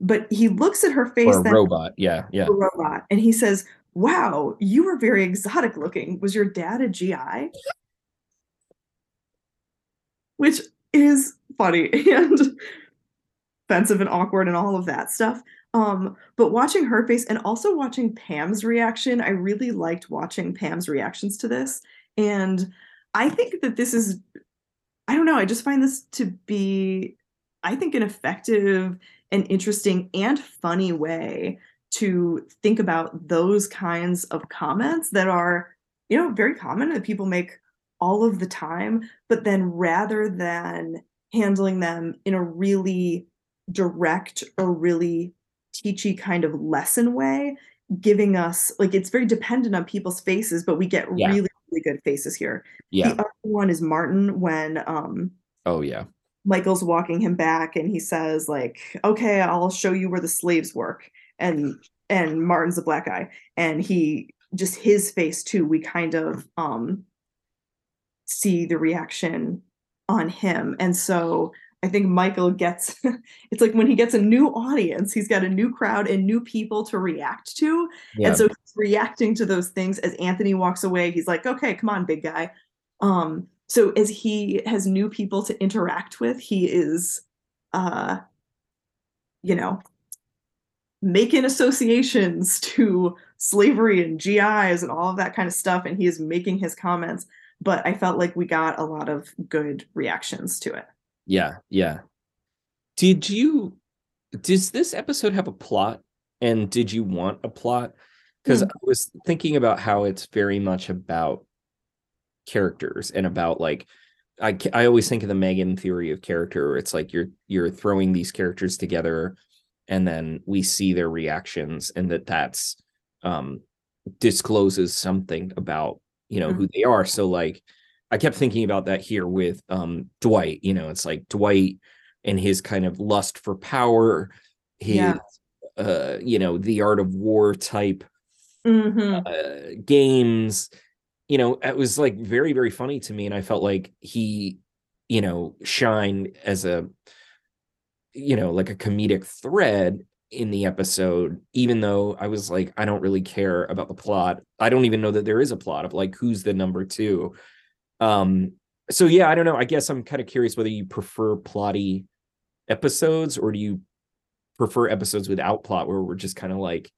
But he looks at her face. Or a then, robot. Yeah. Yeah. robot. And he says, wow, you were very exotic looking. Was your dad a GI? Which is funny and offensive and awkward and all of that stuff. Um, but watching her face and also watching Pam's reaction, I really liked watching Pam's reactions to this. And I think that this is, I don't know, I just find this to be, I think, an effective and interesting and funny way to think about those kinds of comments that are, you know, very common that people make all of the time. But then rather than handling them in a really direct or really teachy kind of lesson way, giving us like it's very dependent on people's faces, but we get Yeah. really, really good faces here. Yeah. The other one is Martin when um Oh yeah. Michael's walking him back and he says like, "Okay, I'll show you where the slaves work." And and Martin's a black guy and he just his face too, we kind of um see the reaction on him. And so I think Michael gets it's like when he gets a new audience, he's got a new crowd and new people to react to. Yeah. And so he's reacting to those things as Anthony walks away. He's like, okay, come on, big guy. Um, so as he has new people to interact with, he is uh you know making associations to slavery and GIs and all of that kind of stuff, and he is making his comments. But I felt like we got a lot of good reactions to it. Yeah, yeah. Did you does this episode have a plot? And did you want a plot? Because Hmm. I was thinking about how it's very much about characters and about like I I always think of the Megan theory of character. It's like you're you're throwing these characters together, and then we see their reactions, and that that's um discloses something about you know who they are. So like I kept thinking about that here with um Dwight. You know, it's like Dwight and his kind of lust for power, his Yeah. uh, you know, the art of war type Mhm. uh, games. You know, it was like very, very funny to me, and I felt like he, you know, shined as a, you know, like a comedic thread in the episode, even though I was like, I don't really care about the plot. I don't even know that there is a plot of like who's the number two. Um, so yeah, I don't know. I guess I'm kind of curious whether you prefer plotty episodes or do you prefer episodes without plot where we're just kind of like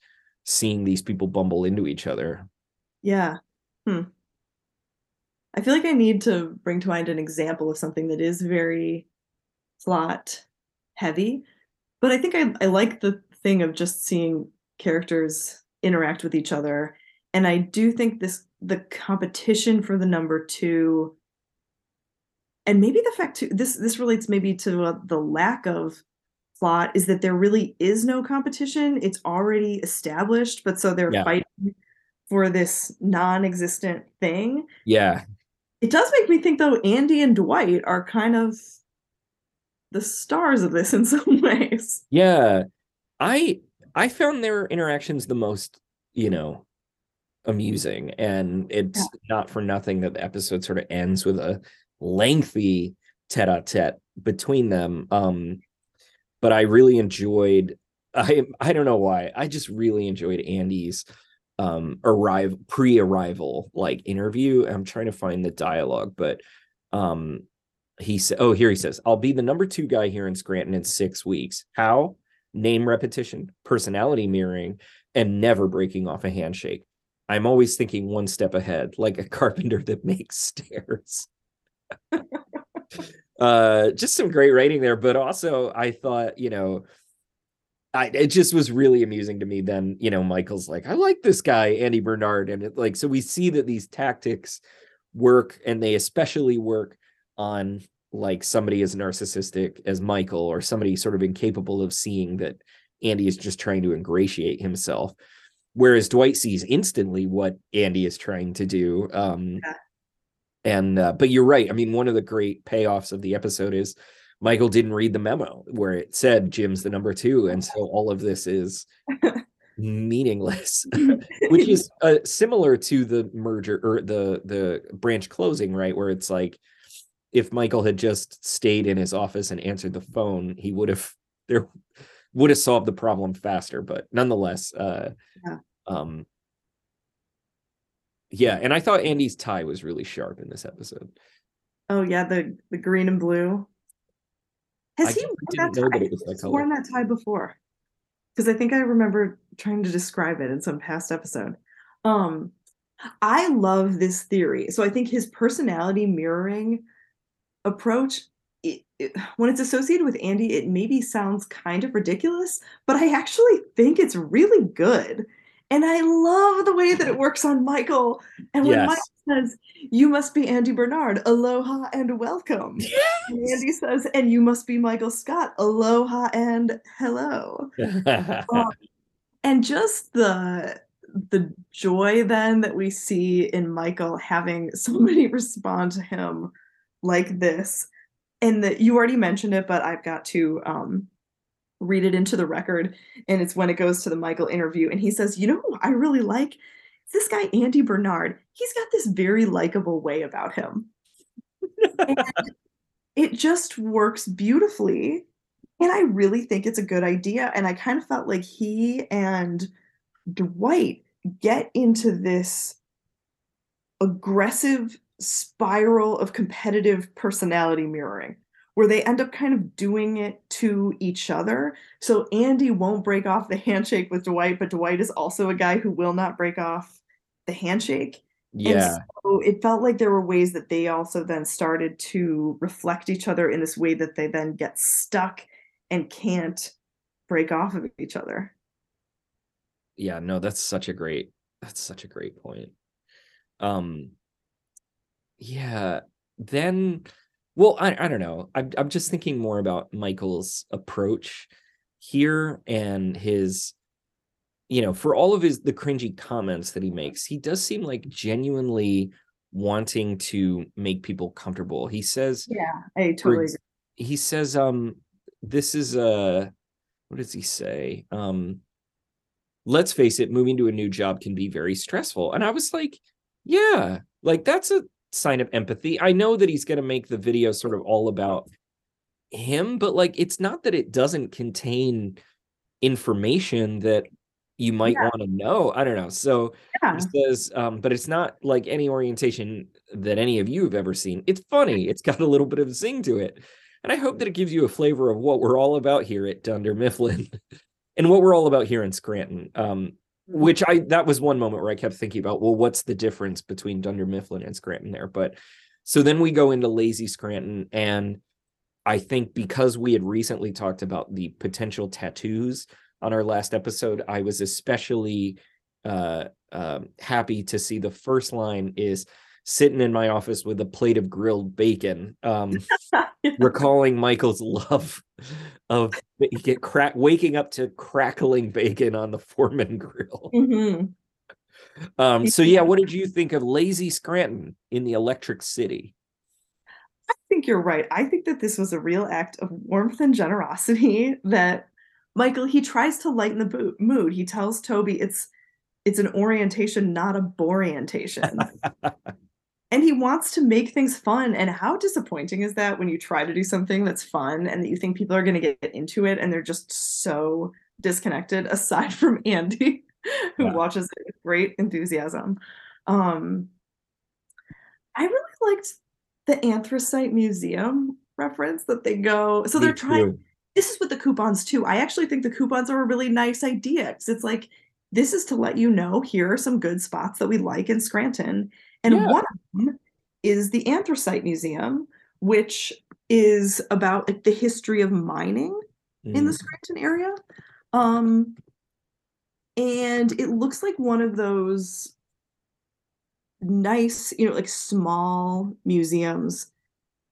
seeing these people bumble into each other. Yeah. Hmm. I feel like I need to bring to mind an example of something that is very plot heavy, but I think I, I like the thing of just seeing characters interact with each other. And I do think this the competition for the number two, and maybe the fact too this this relates maybe to uh, the lack of plot is that there really is no competition. It's already established, but so they're Yeah. fighting for this non-existent thing. Yeah. It does make me think though Andy and Dwight are kind of the stars of this in some ways. Yeah. I I found their interactions the most, you know, amusing and it's not for nothing that the episode sort of ends with a lengthy tete-a-tete between them. Um but I really enjoyed I I don't know why. I just really enjoyed Andy's um arrive pre-arrival like interview. I'm trying to find the dialogue, but um he said oh here he says I'll be the number 2 guy here in Scranton in 6 weeks. How? Name repetition, personality mirroring and never breaking off a handshake. I'm always thinking one step ahead like a carpenter that makes stairs uh just some great writing there but also i thought you know I, it just was really amusing to me then you know michael's like i like this guy andy bernard and it like so we see that these tactics work and they especially work on like somebody as narcissistic as michael or somebody sort of incapable of seeing that andy is just trying to ingratiate himself whereas dwight sees instantly what andy is trying to do um Yeah. and uh, but you're right i mean one of the great payoffs of the episode is michael didn't read the memo where it said jim's the number two and so all of this is meaningless which is uh, similar to the merger or the the branch closing right where it's like if michael had just stayed in his office and answered the phone he would have there would have solved the problem faster but nonetheless uh Yeah. um yeah and i thought andy's tie was really sharp in this episode Oh yeah, the the green and blue. Has I he worn that tie? that that worn that tie before? Because I think I remember trying to describe it in some past episode. Um, I love this theory. So I think his personality mirroring approach, it, it- when it's associated with Andy, it maybe sounds kind of ridiculous, but I actually think it's really good. And I love the way that it works on Michael. And when Yes. Michael says, You must be Andy Bernard, aloha and welcome. And Andy says, And you must be Michael Scott, aloha and hello. Um, and just the the joy then that we see in Michael having so many respond to him like this. And that you already mentioned it but I've got to um read it into the record. And it's when it goes to the Michael interview. And he says you know I really like? This guy Andy Bernard. He's got this very likable way about him. And it just works beautifully. And I really think it's a good idea. And I kind of felt like he and Dwight get into this aggressive spiral of competitive personality mirroring where they end up kind of doing it to each other. So Andy won't break off the handshake with Dwight, but Dwight is also a guy who will not break off the handshake. yeah. And so it felt like there were ways that they also then started to reflect each other in this way that they then get stuck and can't break off of each other. yeah no that's such a great that's such a great point um yeah then well i, I don't know I'm, I'm just thinking more about michael's approach here and his you know for all of his the cringy comments that he makes he does seem like genuinely wanting to make people comfortable. He says Yeah, I totally he says um this is a what does he say? Um let's face it moving to a new job can be very stressful. And i was like yeah like that's a sign of empathy. I know that he's going to make the video sort of all about him but like it's not that it doesn't contain information that you might Yeah. want to know. I don't know. So Yeah. he says um but it's not like any orientation that any of you have ever seen. It's funny. It's got a little bit of a zing to it. And i hope that it gives you a flavor of what we're all about here at dunder mifflin and what we're all about here in scranton. Um which i that was one moment where i kept thinking about well what's the difference between dunder mifflin and scranton there? But so then we go into lazy scranton and i think because we had recently talked about the potential tattoos on our last episode i was especially uh um, happy to see the first line is sitting in my office with a plate of grilled bacon um recalling michael's love of get crack waking up to crackling bacon on the foreman grill Mhm. um so yeah what did you think of lazy scranton in the electric city I think you're right. I think that this was a real act of warmth and generosity that Michael he tries to lighten the bo- mood. He tells Toby it's it's an orientation, not a borientation. and he wants to make things fun. And how disappointing is that when you try to do something that's fun and that you think people are going to get into it and they're just so disconnected aside from Andy who Yeah. watches it with great enthusiasm. Um I really liked the anthracite museum reference that they go so Me they're trying too. this is with the coupons too. I actually think the coupons are a really nice idea because it's like this is to let you know here are some good spots that we like in Scranton. And Yeah. one of them is the Anthracite Museum, which is about like the history of mining in the Mm. Scranton area. Um and it looks like one of those nice, you know, like small museums.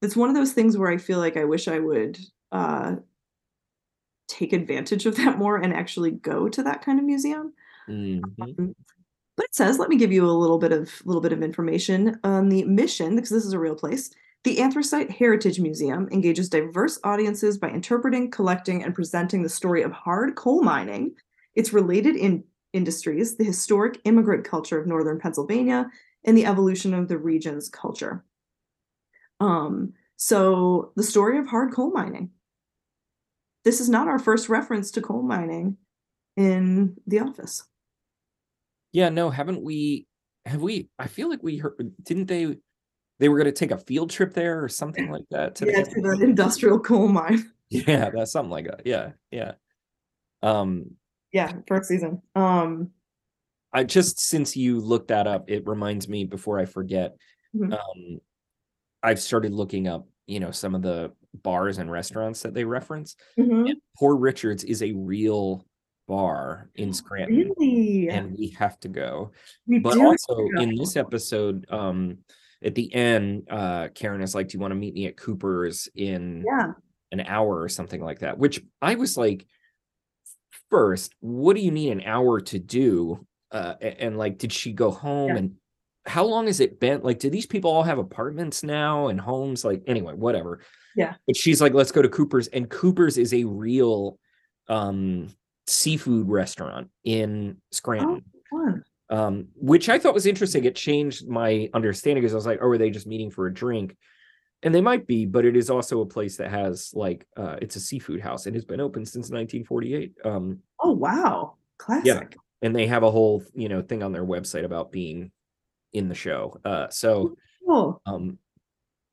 It's one of those things where I feel like I wish I would uh take advantage of that more and actually go to that kind of museum. Mhm. But it says, let me give you a little bit of little bit of information on the mission because this is a real place. The Anthracite Heritage Museum engages diverse audiences by interpreting, collecting, and presenting the story of hard coal mining, its related in industries, the historic immigrant culture of northern Pennsylvania, and the evolution of the region's culture. Um, so the story of hard coal mining. This is not our first reference to coal mining in The Office. Yeah, no, haven't we? Have we? I feel like we heard. Didn't they? They were going to take a field trip there or something like that. To yeah, the, to the industrial coal mine. yeah, that's something like that. Yeah, yeah. Um, Yeah, first season. Um, I just since you looked that up, it reminds me before I forget. Mhm. Um, I've started looking up, you know, some of the bars and restaurants that they reference. mhm. Poor Richards is a real bar in Scranton. Really? And we have to go. We but also go. in this episode, um, at the end, uh, Karen is like, Do you want to meet me at Cooper's in Yeah. an hour or something like that? Which I was like, first, what do you need an hour to do? Uh, a- and, like, did she go home Yeah. and how long has it been? Like, do these people all have apartments now and homes? Like, anyway, whatever. Yeah. But she's like, let's go to Cooper's. And Cooper's is a real um seafood restaurant in Scranton Fun. um, which I thought was interesting. It changed my understanding because I was like, oh, are they just meeting for a drink? And they might be, but it is also a place that has like uh, it's a seafood house and has been open since 1948. Um, Oh wow. Classic. Yeah. and they have a whole you know thing on their website about being in the show. Uh, so Cool. um,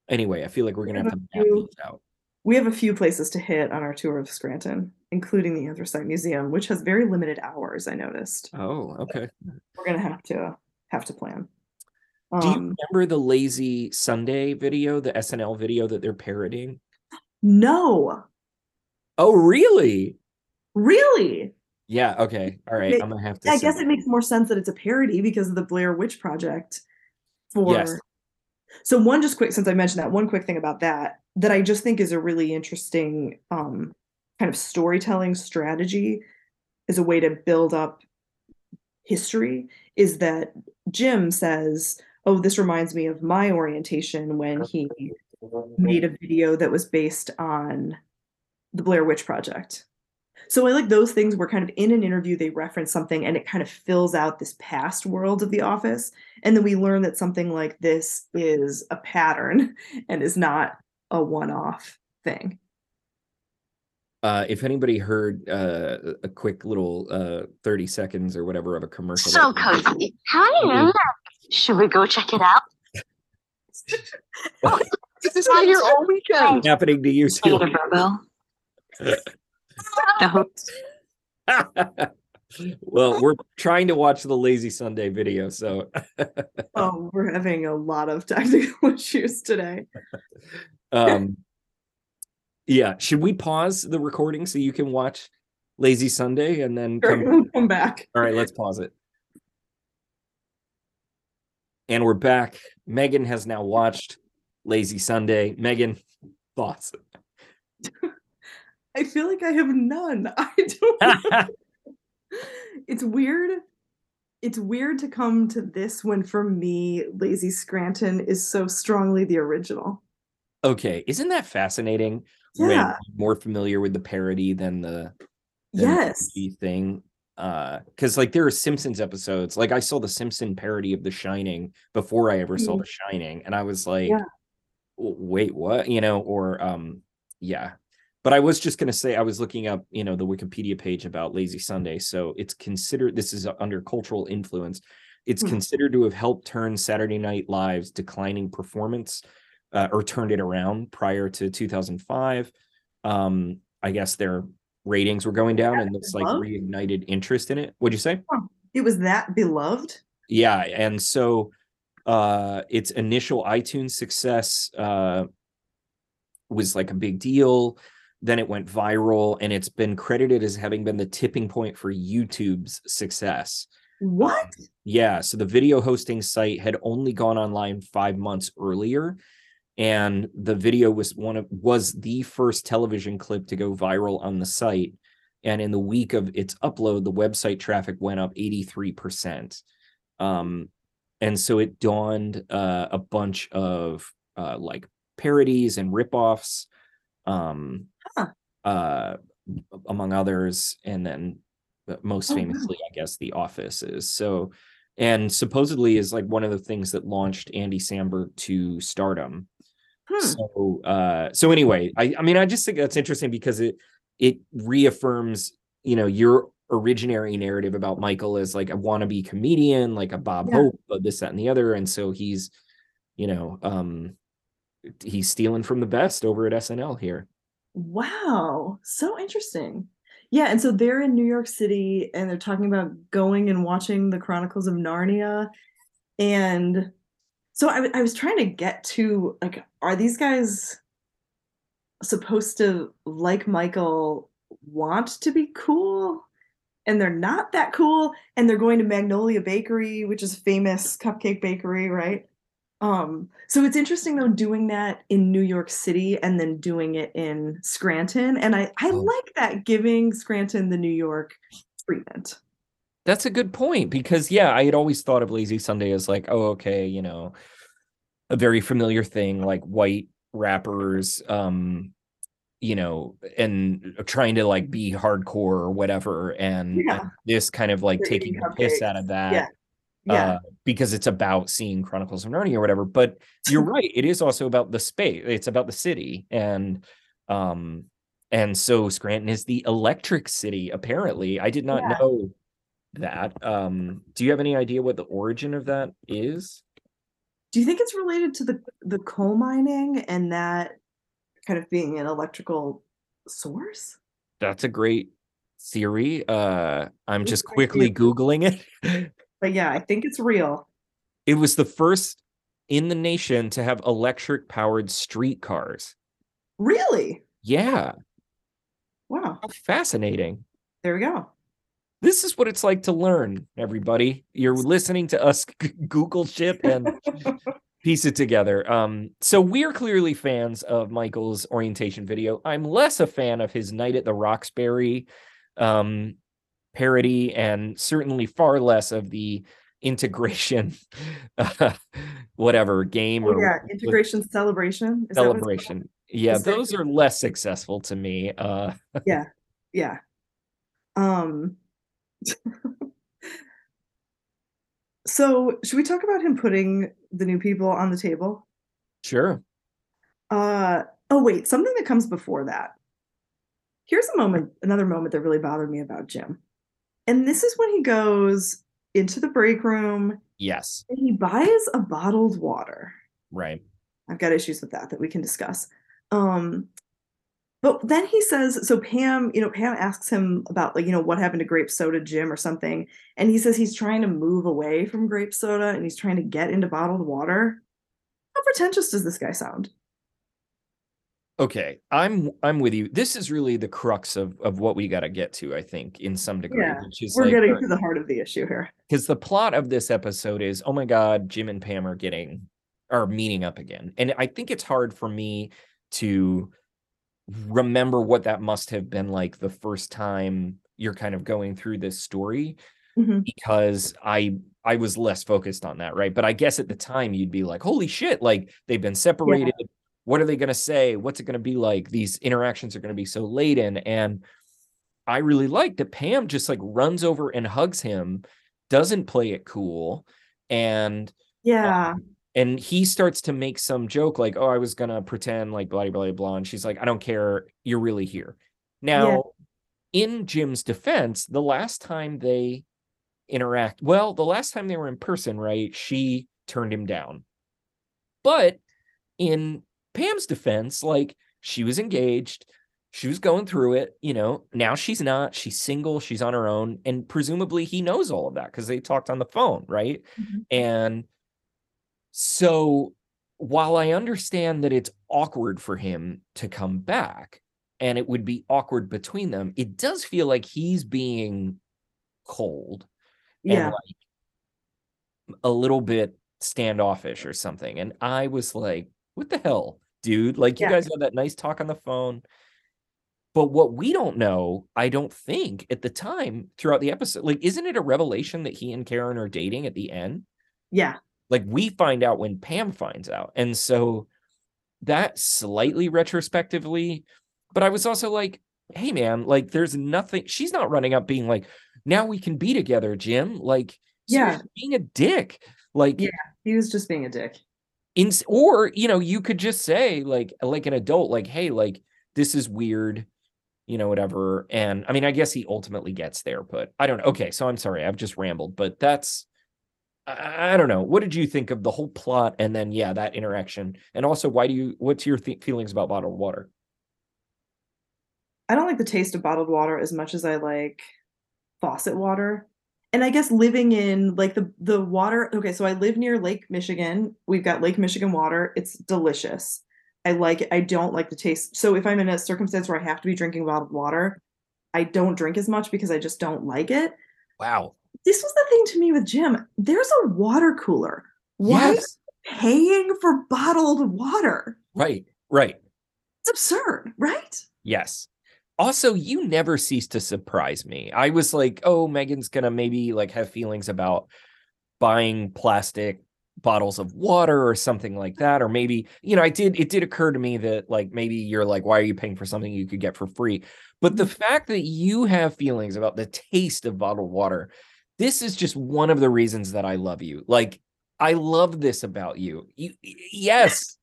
anyway, I feel like we're gonna have to map these out. We have a few places to hit on our tour of Scranton, including the Anthracite Museum, which has very limited hours, I noticed. Oh, okay. We're gonna have to have to plan. Do you Um, remember the Lazy Sunday video, the SNL video that they're parodying? no, Oh, really? really. Yeah. Okay. All right. Okay, I'm gonna have to. I guess it. it makes more sense that it's a parody because of the Blair Witch Project. For Yes. So one just quick since I mentioned that one quick thing about that that I just think is a really interesting um, kind of storytelling strategy as a way to build up history is that Jim says, "Oh, this reminds me of my orientation when he made a video that was based on the Blair Witch Project." So I like those things where kind of in an interview they reference something and it kind of fills out this past world of the office. And then we learn that something like this is a pattern and is not a one-off thing. Uh, if anybody heard uh, a quick little uh, 30 seconds or whatever of a commercial. So cozy. Hi. Should we go check it out? This is not your all weekend happening to you too. Later, Bobo. No. well, we're trying to watch the Lazy Sunday video, so Oh, we're having a lot of technical issues today. um, yeah. Should we pause the recording so you can watch Lazy Sunday and then Sure, come? we'll come back. All right, let's pause it. And we're back. Megan has now watched Lazy Sunday. Megan, thoughts? I feel like I have none. I don't it's weird. It's weird to come to this when for me, Lazy Scranton is so strongly the original. okay, isn't that fascinating? Yeah. more familiar with the parody than the than Yes. OG thing. Uh, because like there are Simpsons episodes. Like I saw the Simpson parody of The Shining before I ever saw Mhm. The Shining, and I was like, Yeah. Wait, what? You know, or um, yeah. But I was just gonna say I was looking up, you know, the Wikipedia page about Lazy Sunday. So it's considered this is under cultural influence. It's Hmm. considered to have helped turn Saturday Night Live's declining performance uh, or turned it around prior to 2005. Um, I guess their ratings were going down, and this like reignited interest in it. What'd you say? It was that beloved. Yeah, and so uh its initial iTunes success uh was like a big deal. Then it went viral, and it's been credited as having been the tipping point for YouTube's success. What? Yeah, so the video hosting site had only gone online five months earlier, and the video was one of was the first television clip to go viral on the site. And in the week of its upload, the website traffic went up 83%. Um, and so it dawned uh, a bunch of uh, like parodies and ripoffs, um, Huh. uh, among others, and then uh, most Oh, wow. famously, I guess, The Office is. So, and supposedly is like one of the things that launched Andy Samberg to stardom. Hmm. So, uh, so anyway, I, I mean, I just think that's interesting because it it reaffirms, you know, your originary narrative about Michael as like a wannabe comedian, like a Bob Yeah. Hope, but this, that, and the other, and so he's, you know, um, he's stealing from the best over at SNL here. Wow. So interesting. Yeah, and so they're in New York City and they're talking about going and watching the Chronicles of Narnia. And so I, w- I was trying to get to like, are these guys supposed to, like Michael, want to be cool? and they're not that cool and they're going to Magnolia Bakery, which is famous cupcake bakery, right? Um, so it's interesting though doing that in New York City and then doing it in Scranton. And I, I Oh. like that giving Scranton the New York treatment. That's a good point because yeah, I had always thought of Lazy Sunday as like, oh, okay, you know, a very familiar thing, like white rappers, um, you know, and trying to like be hardcore or whatever, and, Yeah. and this kind of like They're taking the piss out of that. Yeah. Yeah. uh, because it's about seeing Chronicles of Narnia or whatever. But you're right; it is also about the space. It's about the city, and um, and so Scranton is the electric city. Apparently, I did not Yeah. know that. Um, do you have any idea what the origin of that is? Do you think it's related to the the coal mining and that kind of being an electrical source? That's a great theory. Uh, I'm just quickly googling it. But yeah, I think it's real. it was the first in the nation to have electric powered streetcars. Really? Yeah, Wow. how fascinating. There we go. This is what it's like to learn, everybody. You're listening to us Google shit and piece it together. Um, so we're clearly fans of Michael's orientation video. I'm less a fan of his Night at the Roxbury um, parody, and certainly far less of the integration, uh, whatever game Oh, or yeah, integration celebration. Is that what it's called? celebration. Yeah, Is those are less successful to me. Uh, Yeah. Yeah. Um So, should we talk about him putting the new people on the table? sure. Uh oh wait, something that comes before that. Here's a moment, another moment that really bothered me about Jim. And this is when he goes into the break room Yes. and he buys a bottled water. Right. I've got issues with that that we can discuss. Um, but then he says, so Pam, you know, Pam asks him about like, you know, what happened to grape soda, Jim, or something. And he says he's trying to move away from grape soda and he's trying to get into bottled water. How pretentious does this guy sound? Okay, I'm I'm with you. This is really the crux of of what we got to get to, I think, in some degree, Yeah, which is We're like getting to the heart of the issue here. because the plot of this episode is, oh my god, Jim and Pam are getting are meeting up again, and I think it's hard for me to remember what that must have been like the first time you're kind of going through this story Mhm. because I I was less focused on that, right? But I guess at the time you'd be like, holy shit, like they've been separated. What are they going to say? What's it going to be like? These interactions are going to be so laden. And I really like that Pam just like runs over and hugs him, doesn't play it cool. And Yeah. um, and he starts to make some joke like, "Oh, I was gonna pretend like blah blah blah," and she's like, "I don't care. You're really here." Now, in Jim's defense, the last time they interact, well, the last time they were in person, right? She turned him down. But in Pam's defense, like she was engaged, she was going through it, you know. Now she's not. She's single. She's on her own, and presumably he knows all of that because they talked on the phone, right? Mhm. And so while I understand that it's awkward for him to come back and it would be awkward between them, it does feel like he's being cold and Yeah. like a little bit standoffish or something. And I was like, what the hell, dude? Like, you Yeah. guys had that nice talk on the phone. But what we don't know, I don't think at the time throughout the episode, like, isn't it a revelation that he and Karen are dating at the end? Yeah. like we find out when Pam finds out. And so that slightly retrospectively, but I was also like, hey man, like there's nothing she's not running up being like, now we can be together, Jim. Like Yeah. being a dick. Like Yeah. He was just being a dick. In or you know, you could just say like like an adult, like, hey, like this is weird, you know, whatever. And I mean, I guess he ultimately gets there, but I don't know. Okay, so I'm sorry, I've just rambled, but that's I don't know. What did you think of the whole plot and then yeah, that interaction? And also why do you what's your th- feelings about bottled water? I don't like the taste of bottled water as much as I like faucet water. And I guess living in like the the water, okay, so I live near Lake Michigan. We've got Lake Michigan water. It's delicious. I like it. I don't like the taste. So if I'm in a circumstance where I have to be drinking bottled water, I don't drink as much because I just don't like it. Wow. This was the thing to me with Jim. There's a water cooler. Why Yes. paying for bottled water? Right. Right. It's absurd, right? Yes. Also, you never cease to surprise me. I was like, oh, Megan's gonna maybe like have feelings about buying plastic bottles of water or something like that. Or maybe, you know, I did it did occur to me that like maybe you're like, why are you paying for something you could get for free? But the fact that you have feelings about the taste of bottled water, this is just one of the reasons that I love you. Like, I love this about you. You yes.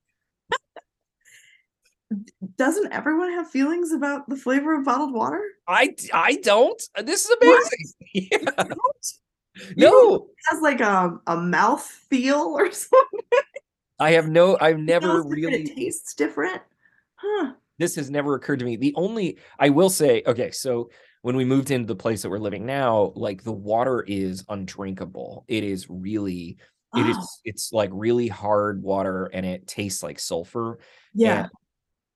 Doesn't everyone have feelings about the flavor of bottled water? I I don't. Uh, this is amazing. Yeah. No, It has like a, a mouth feel or something. I have no. I've never really. It tastes different. Huh. This has never occurred to me. The only I will say, okay, so when we moved into the place that we're living now, like the water is undrinkable. It is really. It is. It's like really hard water, and it tastes like sulfur. yeah. And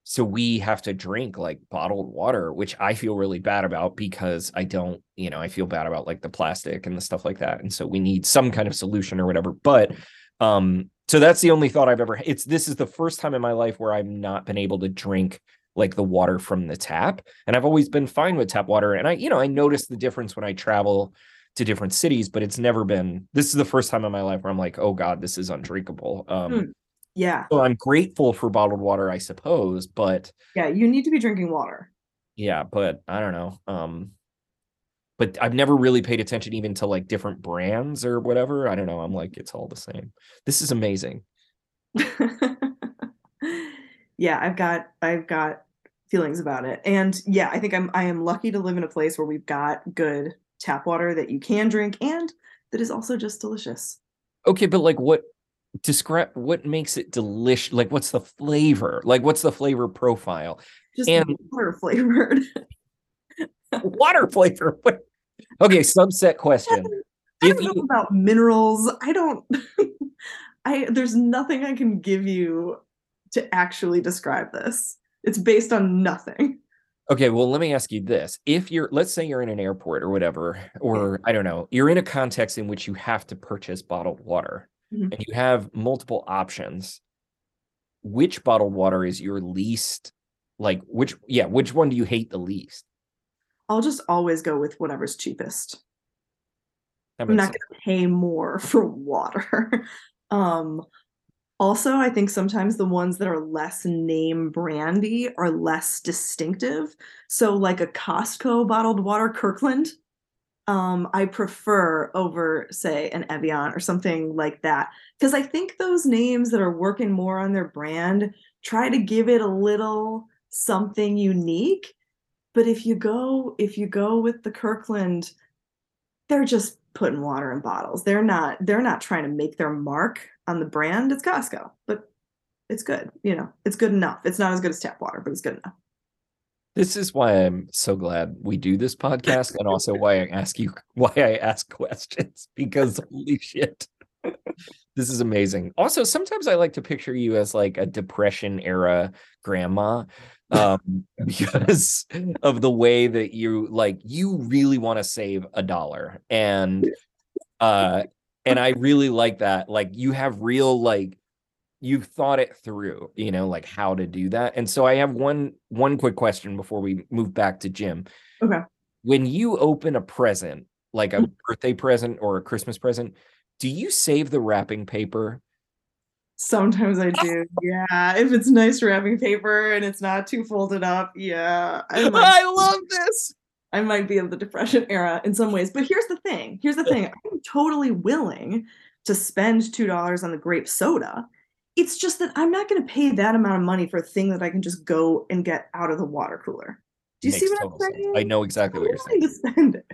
so we have to drink like bottled water, which I feel really bad about because I don't, you know, I feel bad about like the plastic and the stuff like that. And so we need some kind of solution or whatever. But um, so that's the only thought I've ever it's this is the first time in my life where I've not been able to drink like the water from the tap. And I've always been fine with tap water. And I, you know, I notice the difference when I travel to different cities, but it's never been this is the first time in my life where I'm like, oh God, this is undrinkable. Um Hmm. Yeah. so I'm grateful for bottled water, I suppose, but Yeah. You need to be drinking water. yeah, but I don't know. Um but I've never really paid attention even to like different brands or whatever. I don't know. I'm like, it's all the same. This is amazing. yeah, I've got I've got feelings about it. And yeah, I think I'm I am lucky to live in a place where we've got good tap water that you can drink and that is also just delicious. Okay, but like what describe what makes it delicious? Like what's the flavor? Like what's the flavor profile? Just And- water flavored. Water flavor. Okay, subset question. I don't know about minerals. I don't I there's nothing I can give you to actually describe this. It's based on nothing. Okay, well, let me ask you this. If you're, let's say you're in an airport or whatever, or I don't know, you're in a context in which you have to purchase bottled water Mhm. and you have multiple options, which bottled water is your least, like, which, yeah, which one do you hate the least? I'll just always go with whatever's cheapest. I'm not going to pay more for water. um, also, I think sometimes the ones that are less name brandy are less distinctive. So, like a Costco bottled water, Kirkland, um, I prefer over, say, an Evian or something like that. Because I think those names that are working more on their brand try to give it a little something unique. But if you go, if you go with the Kirkland, they're just putting water in bottles. They're not they're not trying to make their mark on the brand. It's Costco, but it's good. You know, it's good enough. It's not as good as tap water, but it's good enough. This is why I'm so glad we do this podcast and also why I ask you, why I ask questions because holy shit. This is amazing. Also, sometimes I like to picture you as like a depression era grandma um because of the way that you like you really want to save a dollar and uh and I really like that like you have real like you've thought it through you know like how to do that and so I have one one quick question before we move back to Jim Okay. when you open a present like a Mhm. birthday present or a Christmas present do you save the wrapping paper Sometimes I do. Yeah. If it's nice wrapping paper and it's not too folded up, yeah. I might, I love this I might be of the depression era in some ways. But here's the thing. Here's the thing. I'm totally willing to spend two dollars on the grape soda. It's just that I'm not going to pay that amount of money for a thing that I can just go and get out of the water cooler. Do you see what I'm total sense. saying? I know exactly what I'm you're saying. to spend it.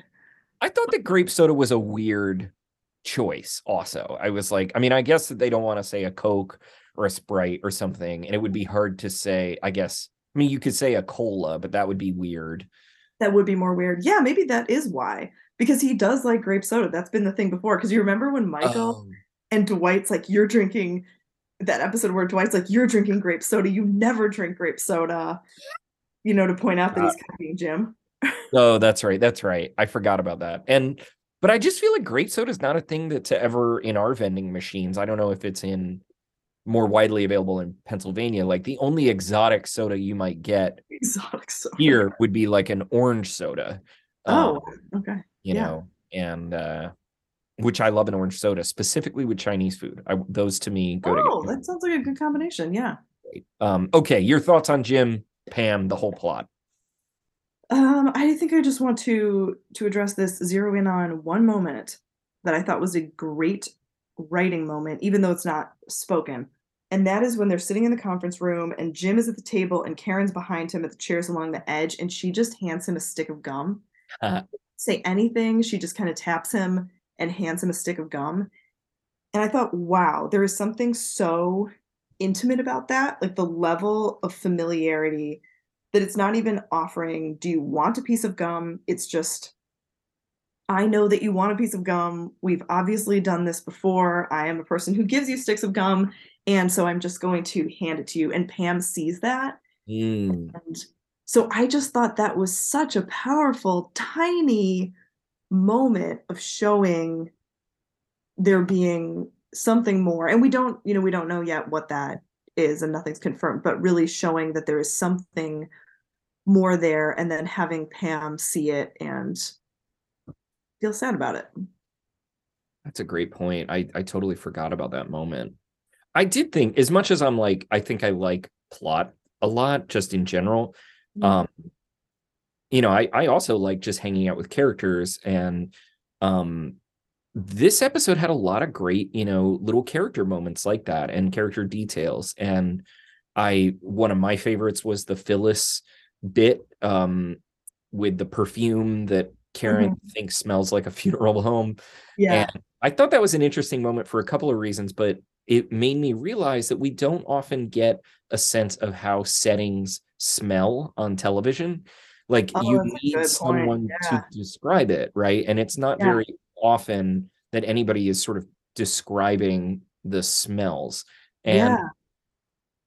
I thought that grape soda was a weird choice also. I was like, I mean, I guess that they don't want to say a Coke or a Sprite or something, and it would be hard to say, I guess. I mean, you could say a cola, but that would be weird. That would be more weird. Yeah, maybe that is why. Because he does like grape soda. That's been the thing before. Because you remember when Michael Oh, and Dwight's like, you're drinking that episode where Dwight's like, you're drinking grape soda. You never drink grape soda. You know, to point out that he's copying Jim. Oh, that's right. That's right. I forgot about that. And but I just feel like grape soda is not a thing that's ever in our vending machines. I don't know if it's in more widely available in Pennsylvania. Like the only exotic soda you might get Exotic soda. here would be like an orange soda. Oh, um, okay. you yeah. know, and uh which I love an orange soda, specifically with Chinese food. I, those to me go together. Oh, together. that sounds like a good combination. Yeah. Um, okay, your thoughts on Jim, Pam, the whole plot. Um, I think I just want to to address this, zero in on one moment that I thought was a great writing moment, even though it's not spoken. And that is when they're sitting in the conference room and Jim is at the table and Karen's behind him at the chairs along the edge, and she just hands him a stick of gum. Uh-huh. Say anything, she just kind of taps him and hands him a stick of gum. And I thought, wow, there is something so intimate about that, like the level of familiarity that it's not even offering, do you want a piece of gum? It's just, I know that you want a piece of gum. We've obviously done this before. I am a person who gives you sticks of gum. And so I'm just going to hand it to you. And Pam sees that. Mm, And so I just thought that was such a powerful, tiny moment of showing there being something more. And we don't, you know, we don't know yet what that is and nothing's confirmed, but really showing that there is something more there and then having Pam see it and feel sad about it. that's a great point. I I totally forgot about that moment. I did think, as much as I'm like, I think I like plot a lot, just in general. Um, you know, I I also like just hanging out with characters, and um, this episode had a lot of great, you know, little character moments like that and character details. And I one of my favorites was the Phyllis bit um with the perfume that Karen thinks smells like a funeral home. yeah. And I thought that was an interesting moment for a couple of reasons, but it made me realize that we don't often get a sense of how settings smell on television. Like Oh, you need someone Yeah. to describe it, right? And it's not Yeah. very often that anybody is sort of describing the smells. And yeah.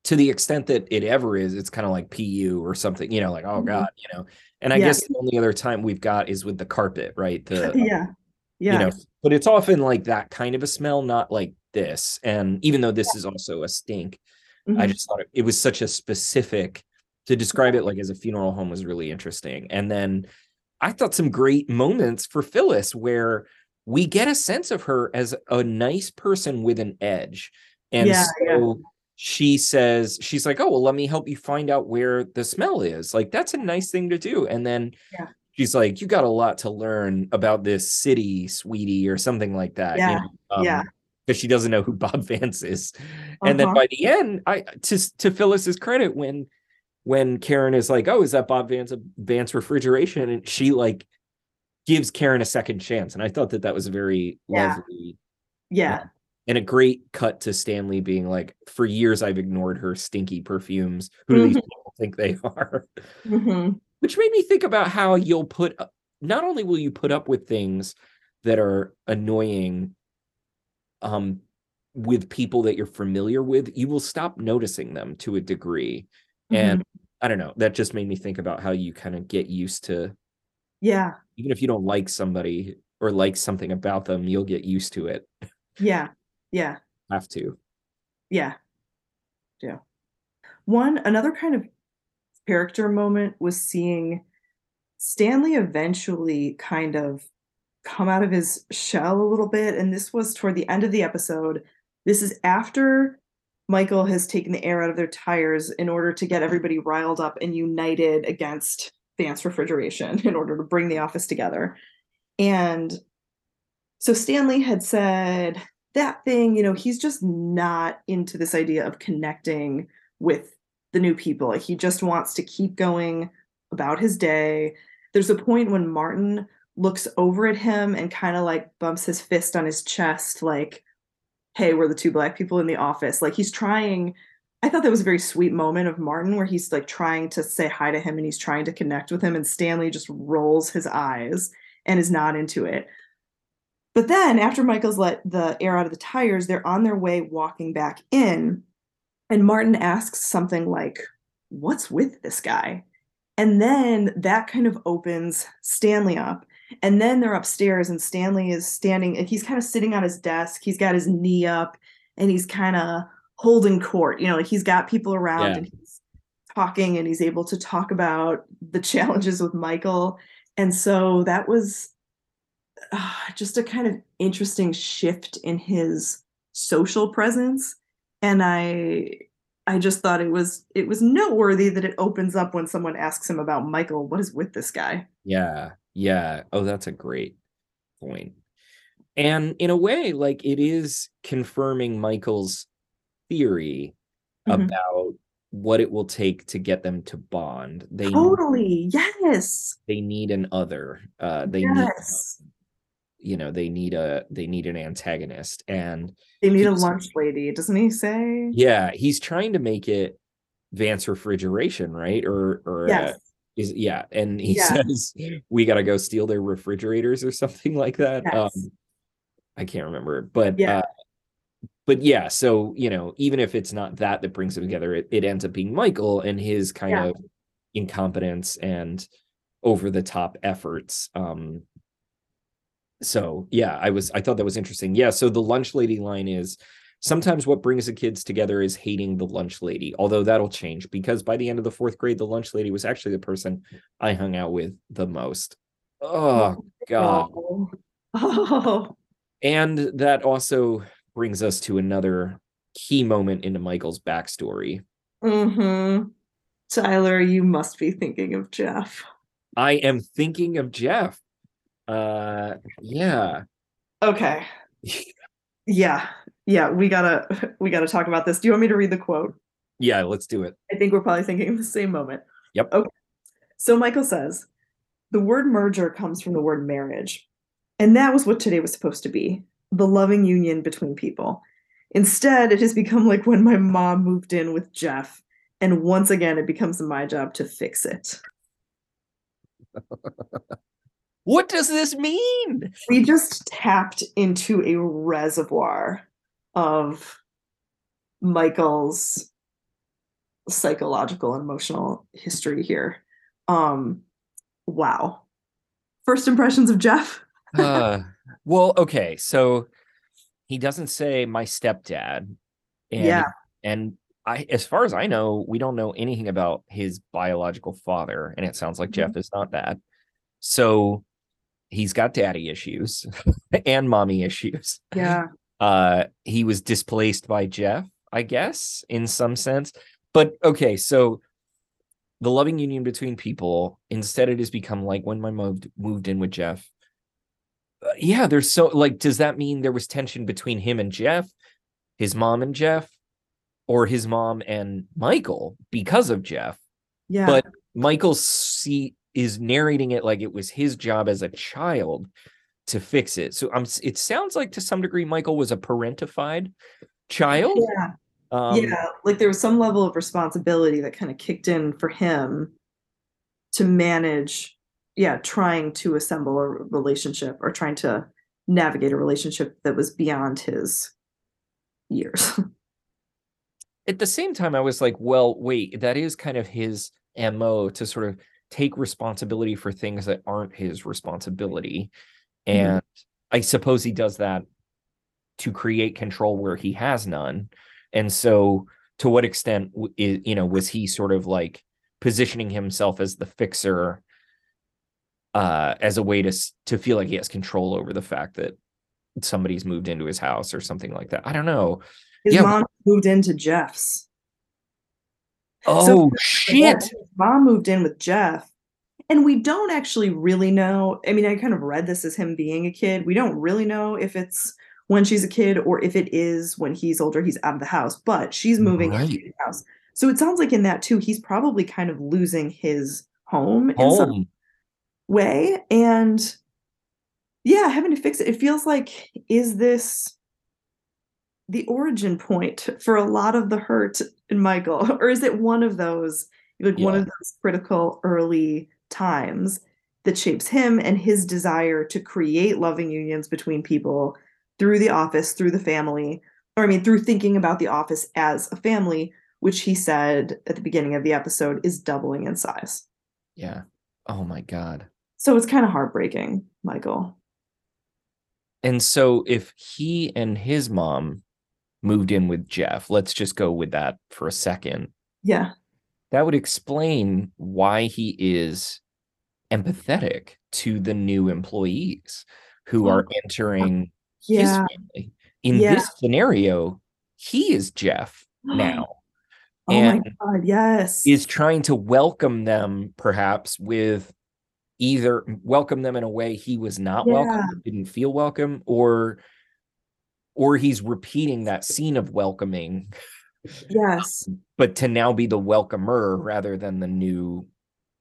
to the extent that it ever is, it's kind of like PU or something, you know, like, oh Mhm. God, you know. And I guess the only other time we've got is with the carpet, right? The yeah. Yeah. you know but it's often like that kind of a smell not like this and even though this is also a stink i Mhm. just thought it, it was such a specific to describe it like as a funeral home was really interesting and then i thought some great moments for phyllis where we get a sense of her as a nice person with an edge and Yeah, so yeah. she says she's like oh well let me help you find out where the smell is like that's a nice thing to do and then Yeah. she's like you got a lot to learn about this city sweetie or something like that Yeah, yeah. because she doesn't know who bob vance is and then Uh-huh. by the end i to to phyllis's credit when when karen is like oh is that bob vance vance refrigeration and she like gives karen a second chance and i thought that that was very Yeah. lovely yeah. and a great cut to stanley being like for years i've ignored her stinky perfumes who do these Mhm. people think they are Mhm. which made me think about how you'll put not only will you put up with things that are annoying um with people that you're familiar with you will stop noticing them to a degree and Mhm. i don't know that just made me think about how you kind of get used to yeah. even if you don't like somebody or like something about them you'll get used to it Yeah. Yeah. have to Yeah. Yeah. One another kind of character moment was seeing Stanley eventually kind of come out of his shell a little bit and this was toward the end of the episode. This is after Michael has taken the air out of their tires in order to get everybody riled up and united against Vance Refrigeration in order to bring the office together. And so Stanley had said that thing, you know, he's just not into this idea of connecting with the new people. He just wants to keep going about his day. There's a point when Martin looks over at him and kind of like bumps his fist on his chest, like, hey, we're the two black people in the office. Like he's trying. I thought that was a very sweet moment of Martin where he's like trying to say hi to him and he's trying to connect with him, and Stanley just rolls his eyes and is not into it. But then after Michael's let the air out of the tires, they're on their way walking back in. And Martin asks something like, What's with this guy? And then that kind of opens Stanley up. And then they're upstairs, and Stanley is standing, and he's kind of sitting on his desk. He's got his knee up, and he's kind of holding court. You know, like he's got people around Yeah. and he's talking, and he's able to talk about the challenges with Michael. And so that was uh, just a kind of interesting shift in his social presence. And I I just thought it was it was noteworthy that it opens up when someone asks him about Michael, what is with this guy? Yeah. Yeah. Oh, that's a great point. And in a way, like it is confirming Michael's theory Mhm. about what it will take to get them to bond. They need- Totally. Yes. they need an other. Uh they need Yes. you know, they need a they need an antagonist. And They need a lunch lady, doesn't he say? yeah, he's trying to make it Vance refrigeration, right? Or or Yes. Is yeah, and he Yeah. says we gotta go steal their refrigerators or something like that. Yes. Um I can't remember, but Yeah. uh, but yeah, so you know, even if it's not that that brings them together, it, it ends up being Michael and his kind Yeah. of incompetence and over the top efforts. Um so yeah, I was I thought that was interesting. Yeah, so the lunch lady line is sometimes what brings the kids together is hating the lunch lady, although that'll change because by the end of the fourth grade, the lunch lady was actually the person I hung out with the most. Oh god. Oh. Oh. And that also brings us to another key moment into Michael's backstory. Mm-hmm. Tyler, you must be thinking of Jeff. I am thinking of Jeff. Uh yeah. Okay. Yeah. Yeah, we gotta we gotta talk about this. Do you want me to read the quote? Yeah, let's do it. I think we're probably thinking the same moment. Yep. Okay. So Michael says, the word merger comes from the word marriage. And that was what today was supposed to be the loving union between people. Instead, it has become like when my mom moved in with Jeff. And once again, it becomes my job to fix it. What does this mean? We just tapped into a reservoir of Michael's psychological and emotional history here. Um, wow. First impressions of Jeff? uh, well, okay, so he doesn't say my stepdad. And, Yeah. And I as far as I know, we don't know anything about his biological father, and it sounds like Jeff is not that. So he's got daddy issues and mommy issues. Yeah. Uh he was displaced by jeff i guess in some sense. But okay so the loving union between people instead it has become like when my mom moved, moved in with jeff. Uh, yeah there's so like does that mean there was tension between him and jeff his mom and jeff or his mom and michael because of jeff? Yeah. but Michael see is narrating it like it was his job as a child to fix it. So I'm it sounds like to some degree Michael was a parentified child. yeah. Um, yeah. Like there was some level of responsibility that kind of kicked in for him to manage, yeah, trying to assemble a relationship or trying to navigate a relationship that was beyond his years. At the same time, I was like, well, wait, that is kind of his MO to sort of take responsibility for things that aren't his responsibility. Mhm. And I suppose he does that to create control where he has none. And so to what extent you know was he sort of like positioning himself as the fixer uh as a way to to feel like he has control over the fact that somebody's moved into his house or something like that. I don't know. His Yeah. mom moved into Jeff's. Oh Yeah, shit. his mom moved in with Jeff. And we don't actually really know. I mean, I kind of read this as him being a kid. We don't really know if it's when she's a kid or if it is when he's older, he's out of the house, but she's moving into Right. his house. So it sounds like in that too, he's probably kind of losing his home in some way. And yeah, having to fix it. It feels like, is this the origin point for a lot of the hurt in Michael? Or is it one of those, like one of those critical early times that shapes him and his desire to create loving unions between people through the office, through the family, or I mean, through thinking about the office as a family, which he said at the beginning of the episode is doubling in size. Yeah. Oh my god. So it's kind of heartbreaking, Michael. And so if he and his mom moved in with Jeff, let's just go with that for a second. Yeah. That would explain why he is empathetic to the new employees who oh, are entering his family. In Yeah. this scenario, he is Jeff now. Oh and my god, yes. is trying to welcome them perhaps with either welcome them in a way he was not Yeah. welcome didn't feel welcome or or he's repeating that scene of welcoming yes. Um, but to now be the welcomer rather than the new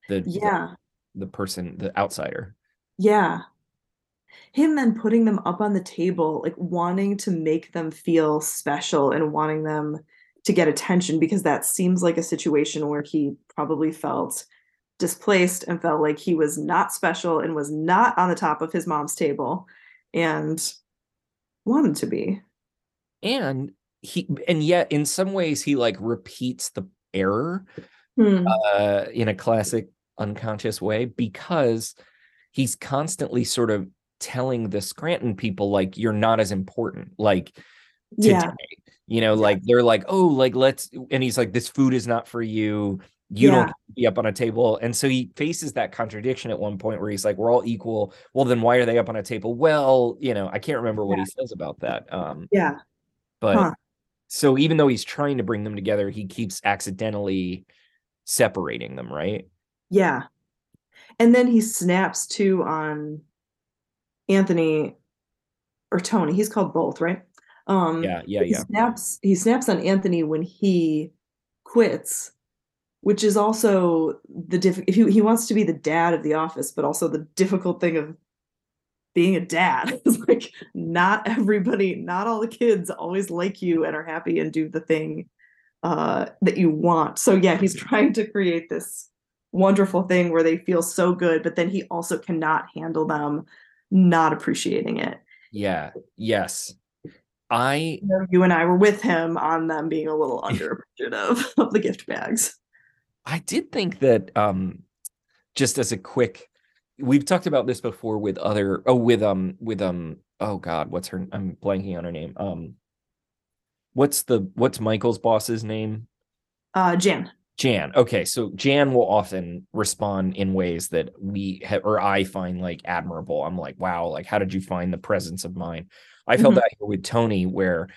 the the- Yeah. The, person the outsider Yeah. Him then putting them up on the table, like wanting to make them feel special and wanting them to get attention because that seems like a situation where he probably felt displaced and felt like he was not special and was not on the top of his mom's table and wanted to be. and he and yet in some ways he like repeats the error Hmm. uh, in a classic unconscious way because he's constantly sort of telling the Scranton people like you're not as important like today yeah. you know like they're like oh like let's and he's like this food is not for you you Yeah. don't be up on a table and so he faces that contradiction at one point where he's like we're all equal well then why are they up on a table well you know I can't remember what he says about that um Yeah. but Huh. so even though he's trying to bring them together he keeps accidentally separating them right Yeah. And then he snaps too on Anthony or Tony. He's called both, right? Um yeah yeah but he yeah snaps he snaps on Anthony when he quits, which is also the diff if he, he wants to be the dad of the office, but also the difficult thing of being a dad is like not everybody, not all the kids always like you and are happy and do the thing uh that you want. So yeah, he's trying to create this wonderful thing where they feel so good, but then he also cannot handle them not appreciating it. yeah yes i You know, You and I were with him on them being a little underappreciative of the gift bags. I did think that um just as a quick we've talked about this before with other oh with um with um oh god what's her I'm blanking on her name um what's the what's Michael's boss's name Uh Jan. Jan. Okay so Jan will often respond in ways that we have or I find like admirable. I'm like wow like how did you find the presence of mind? I felt Mhm. that here with Tony where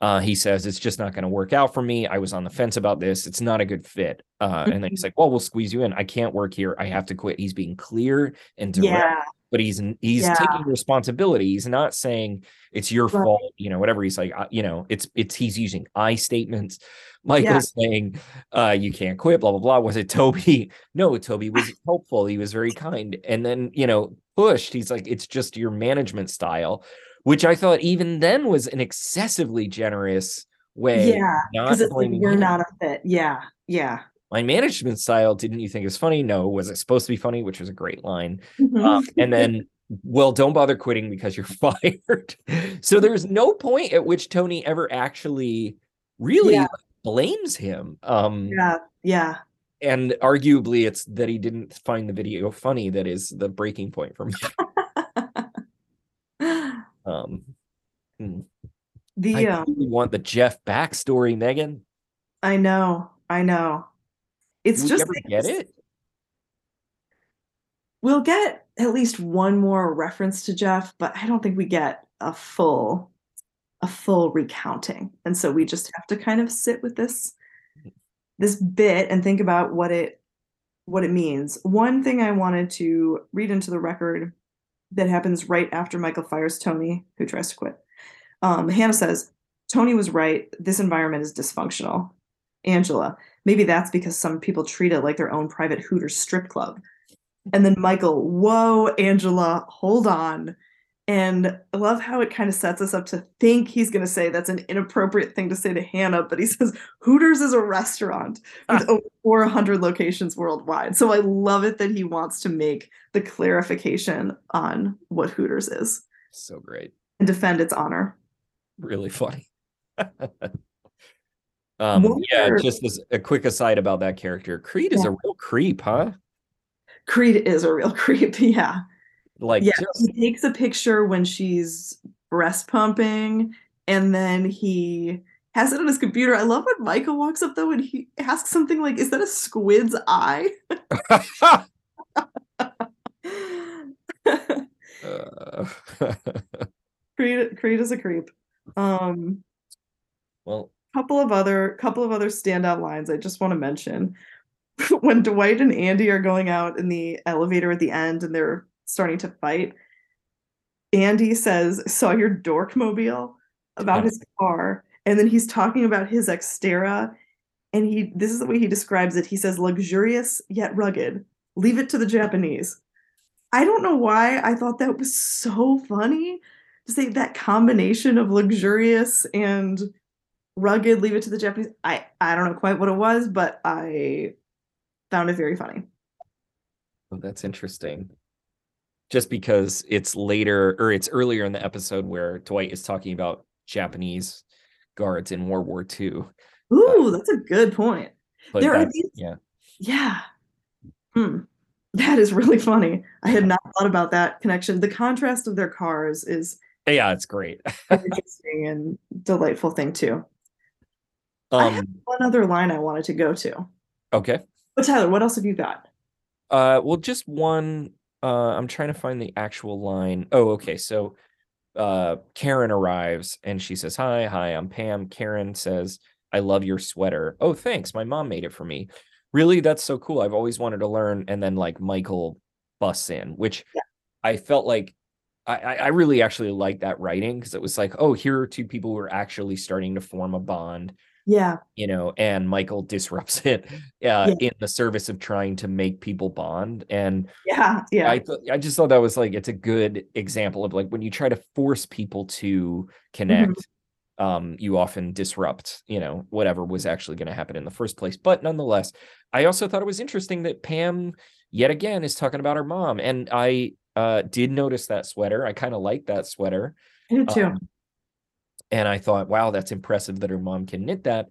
uh, he says it's just not going to work out for me. I was on the fence about this. It's not a good fit. Uh, and then he's like, "Well, we'll squeeze you in. I can't work here. I have to quit." He's being clear and direct, Yeah. but he's he's Yeah. taking responsibility. He's not saying it's your Right. fault, you know, whatever. He's like, uh, you know, it's it's he's using I statements. Michael's saying, uh, "You can't quit." Blah blah blah. Was it Toby? No, Toby was helpful. He was very kind. And then you know, pushed. He's like, "It's just your management style." Which I thought even then was an excessively generous way. Yeah. Because it's like blaming you're not a fit. Yeah. Yeah. My management style, didn't you think it was funny? No. Was it supposed to be funny? Which was a great line. Mhm. Um, and then, well, don't bother quitting because you're fired. so there's no point at which Tony ever actually really Yeah. blames him. Um, yeah. Yeah. and arguably it's that he didn't find the video funny that is the breaking point for me. Um, hmm. the I um, really want the Jeff backstory, Megan. I know. I know. It's Will we just ever get this- it? We'll get at least one more reference to Jeff, but I don't think we get a full a full recounting. And so we just have to kind of sit with this this bit and think about what it what it means. One thing I wanted to read into the record that happens right after Michael fires Tony, who tries to quit. Um, Hannah says, Tony was right. This environment is dysfunctional. Angela, maybe that's because some people treat it like their own private Hooters strip club. And then Michael, whoa, Angela, hold on. And I love how it kind of sets us up to think he's going to say that's an inappropriate thing to say to Hannah, but he says Hooters is a restaurant with over 400 locations worldwide. So I love it that he wants to make the clarification on what Hooters is So great. and defend its honor. Really funny. um, yeah, just as a quick aside about that character, Creed is Yeah. a real creep, huh? Creed is a real creep. Yeah. Like Yeah. just He takes a picture when she's breast pumping and then he has it on his computer. I love when Michael walks up though and he asks something like, Is that a squid's eye? Uh, Creed Creed is a creep. Um well, couple of other couple of other standout lines I just want to mention. when Dwight and Andy are going out in the elevator at the end and they're starting to fight, Andy says, "Saw your dork mobile" about his car, and then he's talking about his Xterra, and he this is the way he describes it. He says, "Luxurious yet rugged. Leave it to the Japanese." I don't know why I thought that was so funny to say that combination of luxurious and rugged leave it to the japanese i i don't know quite what it was but i found it very funny oh, that's interesting. Just because it's later or it's earlier in the episode where Dwight is talking about Japanese guards in World War II. ooh that's a good point There are these- yeah. yeah hmm. that is really funny i had not thought about that connection the contrast of their cars is Yeah, it's great. interesting and delightful thing too I have Um one other line i wanted to go to okay. but tyler what else have you got Uh, well, just one. Uh, I'm trying to find the actual line. Oh, okay. So, uh, Karen arrives and she says, "Hi, hi, I'm Pam." Karen says, "I love your sweater." Oh, thanks. My mom made it for me. Really, that's so cool. I've always wanted to learn. And then like Michael busts in, which Yeah. I felt like I, I I really actually liked that writing because it was like, oh, here are two people who are actually starting to form a bond yeah you know, and Michael disrupts it uh, in the service of trying to make people bond. And yeah yeah I th- I just thought that was like it's a good example of like when you try to force people to connect, um, you often disrupt, you know, whatever was actually going to happen in the first place. But nonetheless, I also thought it was interesting that Pam yet again is talking about her mom, and I uh, did notice that sweater. I kind of like that sweater. I do too Um, and I thought, wow, that's impressive that her mom can knit that.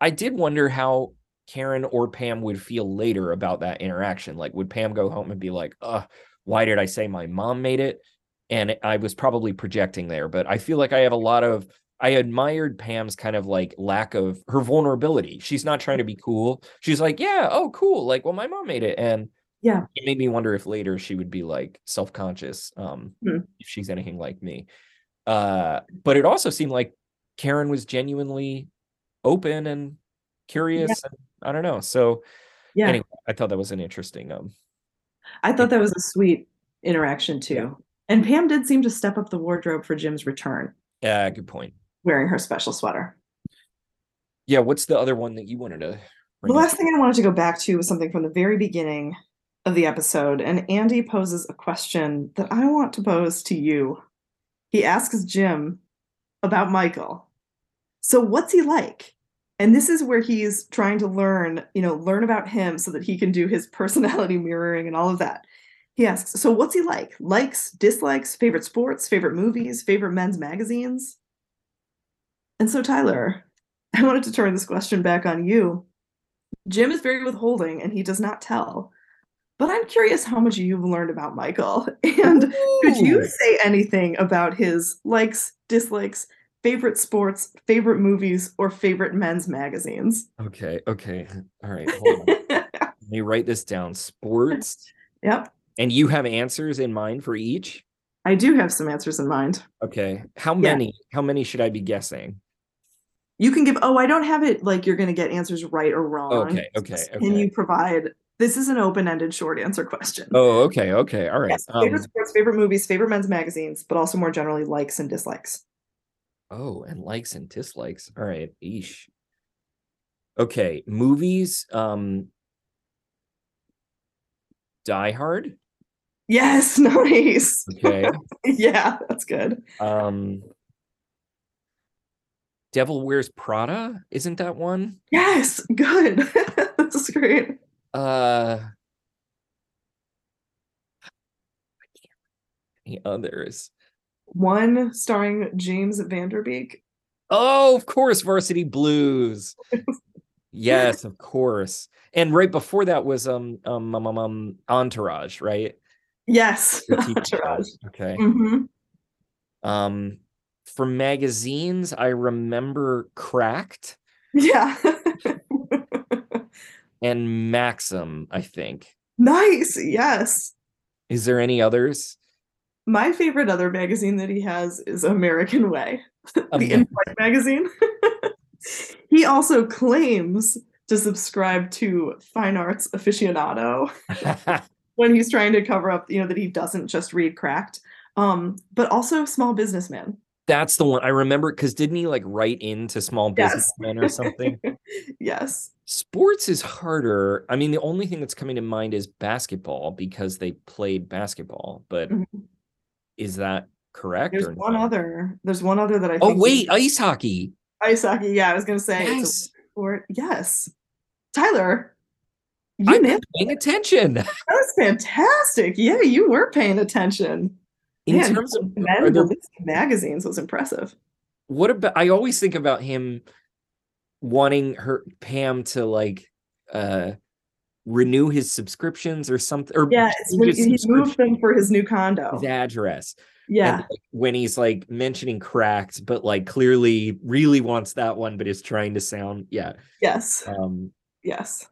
I did wonder how Karen or Pam would feel later about that interaction. Like, would Pam go home and be like, uh, why did I say my mom made it? And I was probably projecting there, but I feel like I have a lot of I admired Pam's kind of like lack of her vulnerability. She's not trying to be cool. She's like, yeah, oh, cool. Like, well, my mom made it. And Yeah. it made me wonder if later she would be like self-conscious, um, Hmm. if she's anything like me. Uh, but it also seemed like Karen was genuinely open and curious. And I don't know. So yeah anyway, I thought that was an interesting um I thought that was a sweet interaction too. Yeah. And Pam did seem to step up the wardrobe for Jim's return, yeah, good point. wearing her special sweater. Yeah, what's the other one that you wanted to The bring up? last thing I wanted to go back to was something from the very beginning of the episode, and Andy poses a question that I want to pose to you. He asks Jim about Michael. So, what's he like? And this is where he's trying to learn, you know, learn about him so that he can do his personality mirroring and all of that. He asks, So, what's he like? Likes, dislikes, favorite sports, favorite movies, favorite men's magazines? And so, Tyler, I wanted to turn this question back on you. Jim is very withholding and he does not tell. But I'm curious how much you've learned about Michael. And could you say anything about his likes, dislikes, favorite sports, favorite movies, or favorite men's magazines? Okay, okay. All right, hold on. Let me write this down. Sports. yep, And you have answers in mind for each? I do have some answers in mind. Okay. How Yeah. many? How many should I be guessing? You can give, oh, I don't have it like you're going to get answers right or wrong. Okay, okay, okay. Can you provide? This is an open ended short answer question. Oh, okay, okay. All right. Yes, Um, favorite sports, favorite movies, favorite men's magazines, but also more generally likes and dislikes. oh, and likes and dislikes. All right. Eesh. Okay. Movies. Um Die Hard. Yes, nice. Okay. yeah, that's good. um Devil Wears Prada. Isn't that one? Yes, good. that's great. Uh any others. One starring James Van Der Beek. Oh, of course, Varsity Blues. Yes, of course. And right before that was um um um, um, um Entourage, right? Yes. The TV show. Entourage. Okay. Mhm. Um for magazines, I remember Cracked Yeah. and Maxim, I think. nice. Yes. Is there any others? My favorite other magazine that he has is American Way, the Amer- in-flight magazine. he also claims to subscribe to Fine Arts Aficionado when he's trying to cover up, you know, that he doesn't just read Cracked, um, but also Small Businessman. That's the one I remember because didn't he like write into small Yes. businessmen or something? yes. Sports is harder. I mean, the only thing that's coming to mind is basketball because they played basketball, but Mhm. is that correct? There's one no? other. There's one other that I. Oh wait, ice hockey. ice hockey. Yeah, I was gonna say it's a Yes, sport. Yes, Tyler, you I'm paying attention. that. Was fantastic. Yeah, you were paying attention. In Man, terms of Men there, magazines was impressive. what about I always think about him wanting her Pam to like uh renew his subscriptions or something or Yeah, it's change when his he moved them for his new condo. his address. Yeah, And like, when he's like mentioning cracked, but like clearly really wants that one, but is trying to sound yeah. yes, Um yes.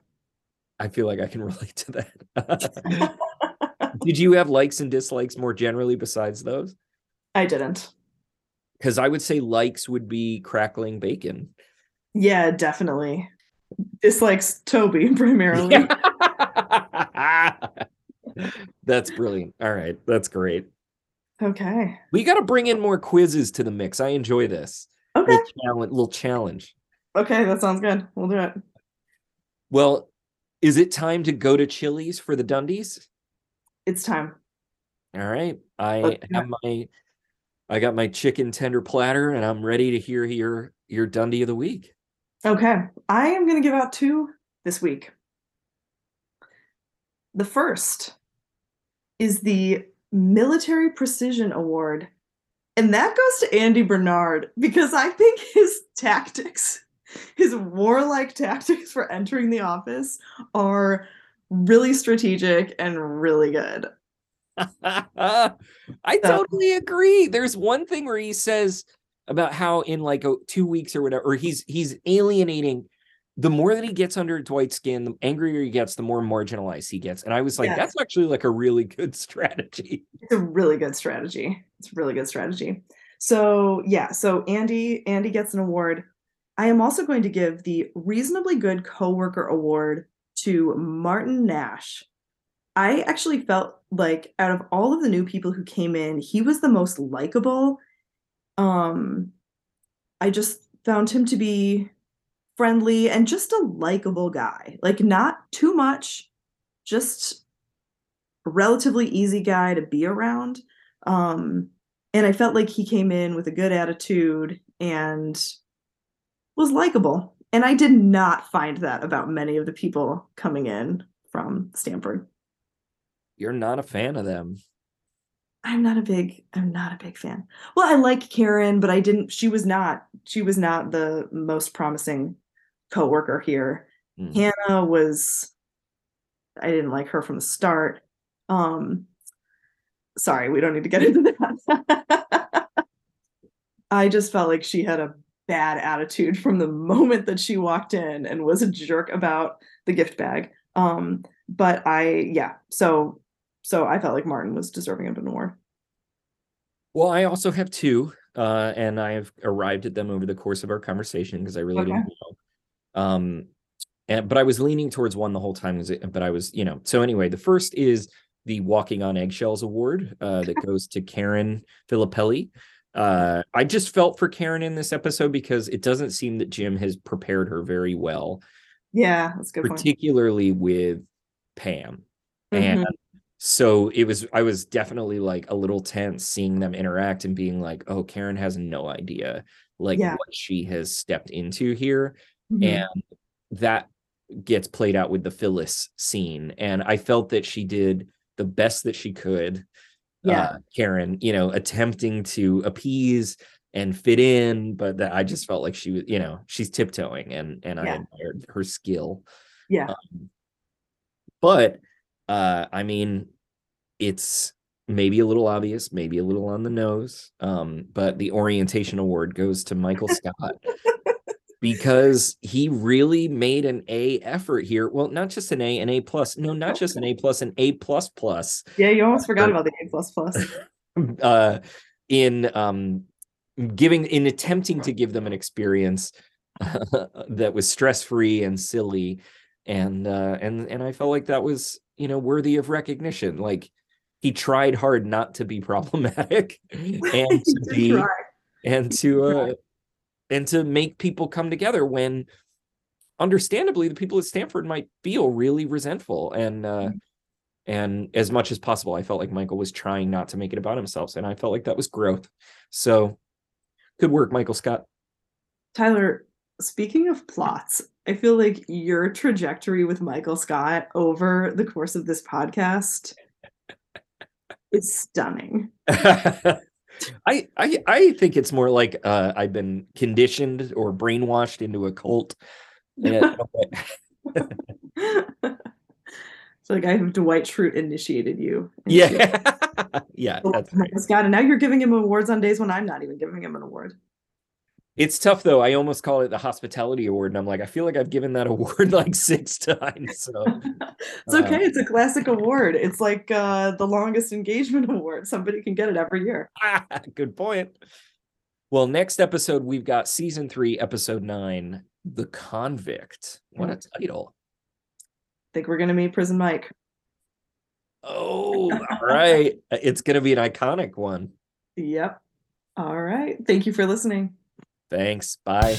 I feel like I can relate to that. Did you have likes and dislikes more generally besides those? I didn't. Because I would say likes would be crackling bacon. Yeah, definitely. Dislikes Toby primarily. that's brilliant. All right, that's great. Okay. We got to bring in more quizzes to the mix. I enjoy this. Okay. Little challenge, little challenge. Okay, that sounds good. We'll do it. Well, is it time to go to Chili's for the Dundies? It's time. All right. I Let's have my I got my chicken tender platter and I'm ready to hear your your Dundie of the week. Okay. I am going to give out two this week. The first is the Military Precision Award. And that goes to Andy Bernard because I think his tactics, his warlike tactics for entering the office are really strategic and really good. I totally agree. There's one thing where he says about how in like a, two weeks or whatever, or he's he's alienating. The more that he gets under Dwight's skin, the angrier he gets, the more marginalized he gets. And I was like, that's actually like a really good strategy. It's a really good strategy. It's a really good strategy. So yeah, so Andy Andy gets an award. I am also going to give the reasonably good coworker award to Martin Nash. I actually felt like out of all of the new people who came in, he was the most likable. Um I just found him to be friendly and just a likable guy. Like not too much, just a relatively easy guy to be around. Um, and I felt like he came in with a good attitude and was likable. And I did not find that about many of the people coming in from Stamford. You're not a fan of them. I'm not a big I'm not a big fan. Well, I like Karen, but I didn't she was not she was not the most promising coworker here. Mm. Hannah was I didn't like her from the start. Um sorry, we don't need to get into that. I just felt like she had a bad attitude from the moment that she walked in and was a jerk about the gift bag. Um but I yeah, so so I felt like Martin was deserving of an award. Well, I also have two, uh, and I have arrived at them over the course of our conversation because I really Okay. didn't know. Um, and but I was leaning towards one the whole time. But I was, you know. So anyway, the first is the Walking on Eggshells Award uh, that goes to Karen Filippelli. Uh, I just felt for Karen in this episode because it doesn't seem that Jim has prepared her very well, Yeah, that's a good point. particularly with Pam. Mhm. And so it was I was definitely like a little tense seeing them interact and being like, oh, Karen has no idea like Yeah. what she has stepped into here. Mhm. And that gets played out with the Phyllis scene. And I felt that she did the best that she could. Yeah. Uh, Karen, you know, attempting to appease and fit in, but that I just felt like she was, you know, she's tiptoeing and and I admired her skill. Yeah. Um, but uh I mean it's maybe a little obvious, maybe a little on the nose. Um, but the orientation award goes to Michael Scott because he really made an A effort here. Well, not just an A, an A plus. No, not just an A plus, an A plus plus Yeah, you almost forgot about the A plus plus. uh in um giving in attempting to give them an experience that was stress-free and silly and uh and and I felt like that was you know worthy of recognition. Like he tried hard not to be problematic and to be try. and to uh and to make people come together when understandably the people at Stamford might feel really resentful and uh and as much as possible I felt like Michael was trying not to make it about himself and I felt like that was growth. So good work Michael Scott. Tyler, speaking of plots, I feel like your trajectory with Michael Scott over the course of this podcast is stunning. I, I I think it's more like uh I've been conditioned or brainwashed into a cult And- It's like I have Dwight Schrute initiated you. into yeah yeah that's right. Scott, and now you're giving him awards on days when I'm not even giving him an award. It's tough though. I almost call it the hospitality award, and I'm like, I feel like I've given that award like six times. So It's okay. It's a classic award. It's like uh, the longest engagement award. Somebody can get it every year. good point. Well, next episode we've got season three, episode nine, "The Convict." What a title! think we're gonna meet Prison Mike. Oh, all right. It's gonna be an iconic one. Yep. All right. Thank you for listening. Thanks. Bye.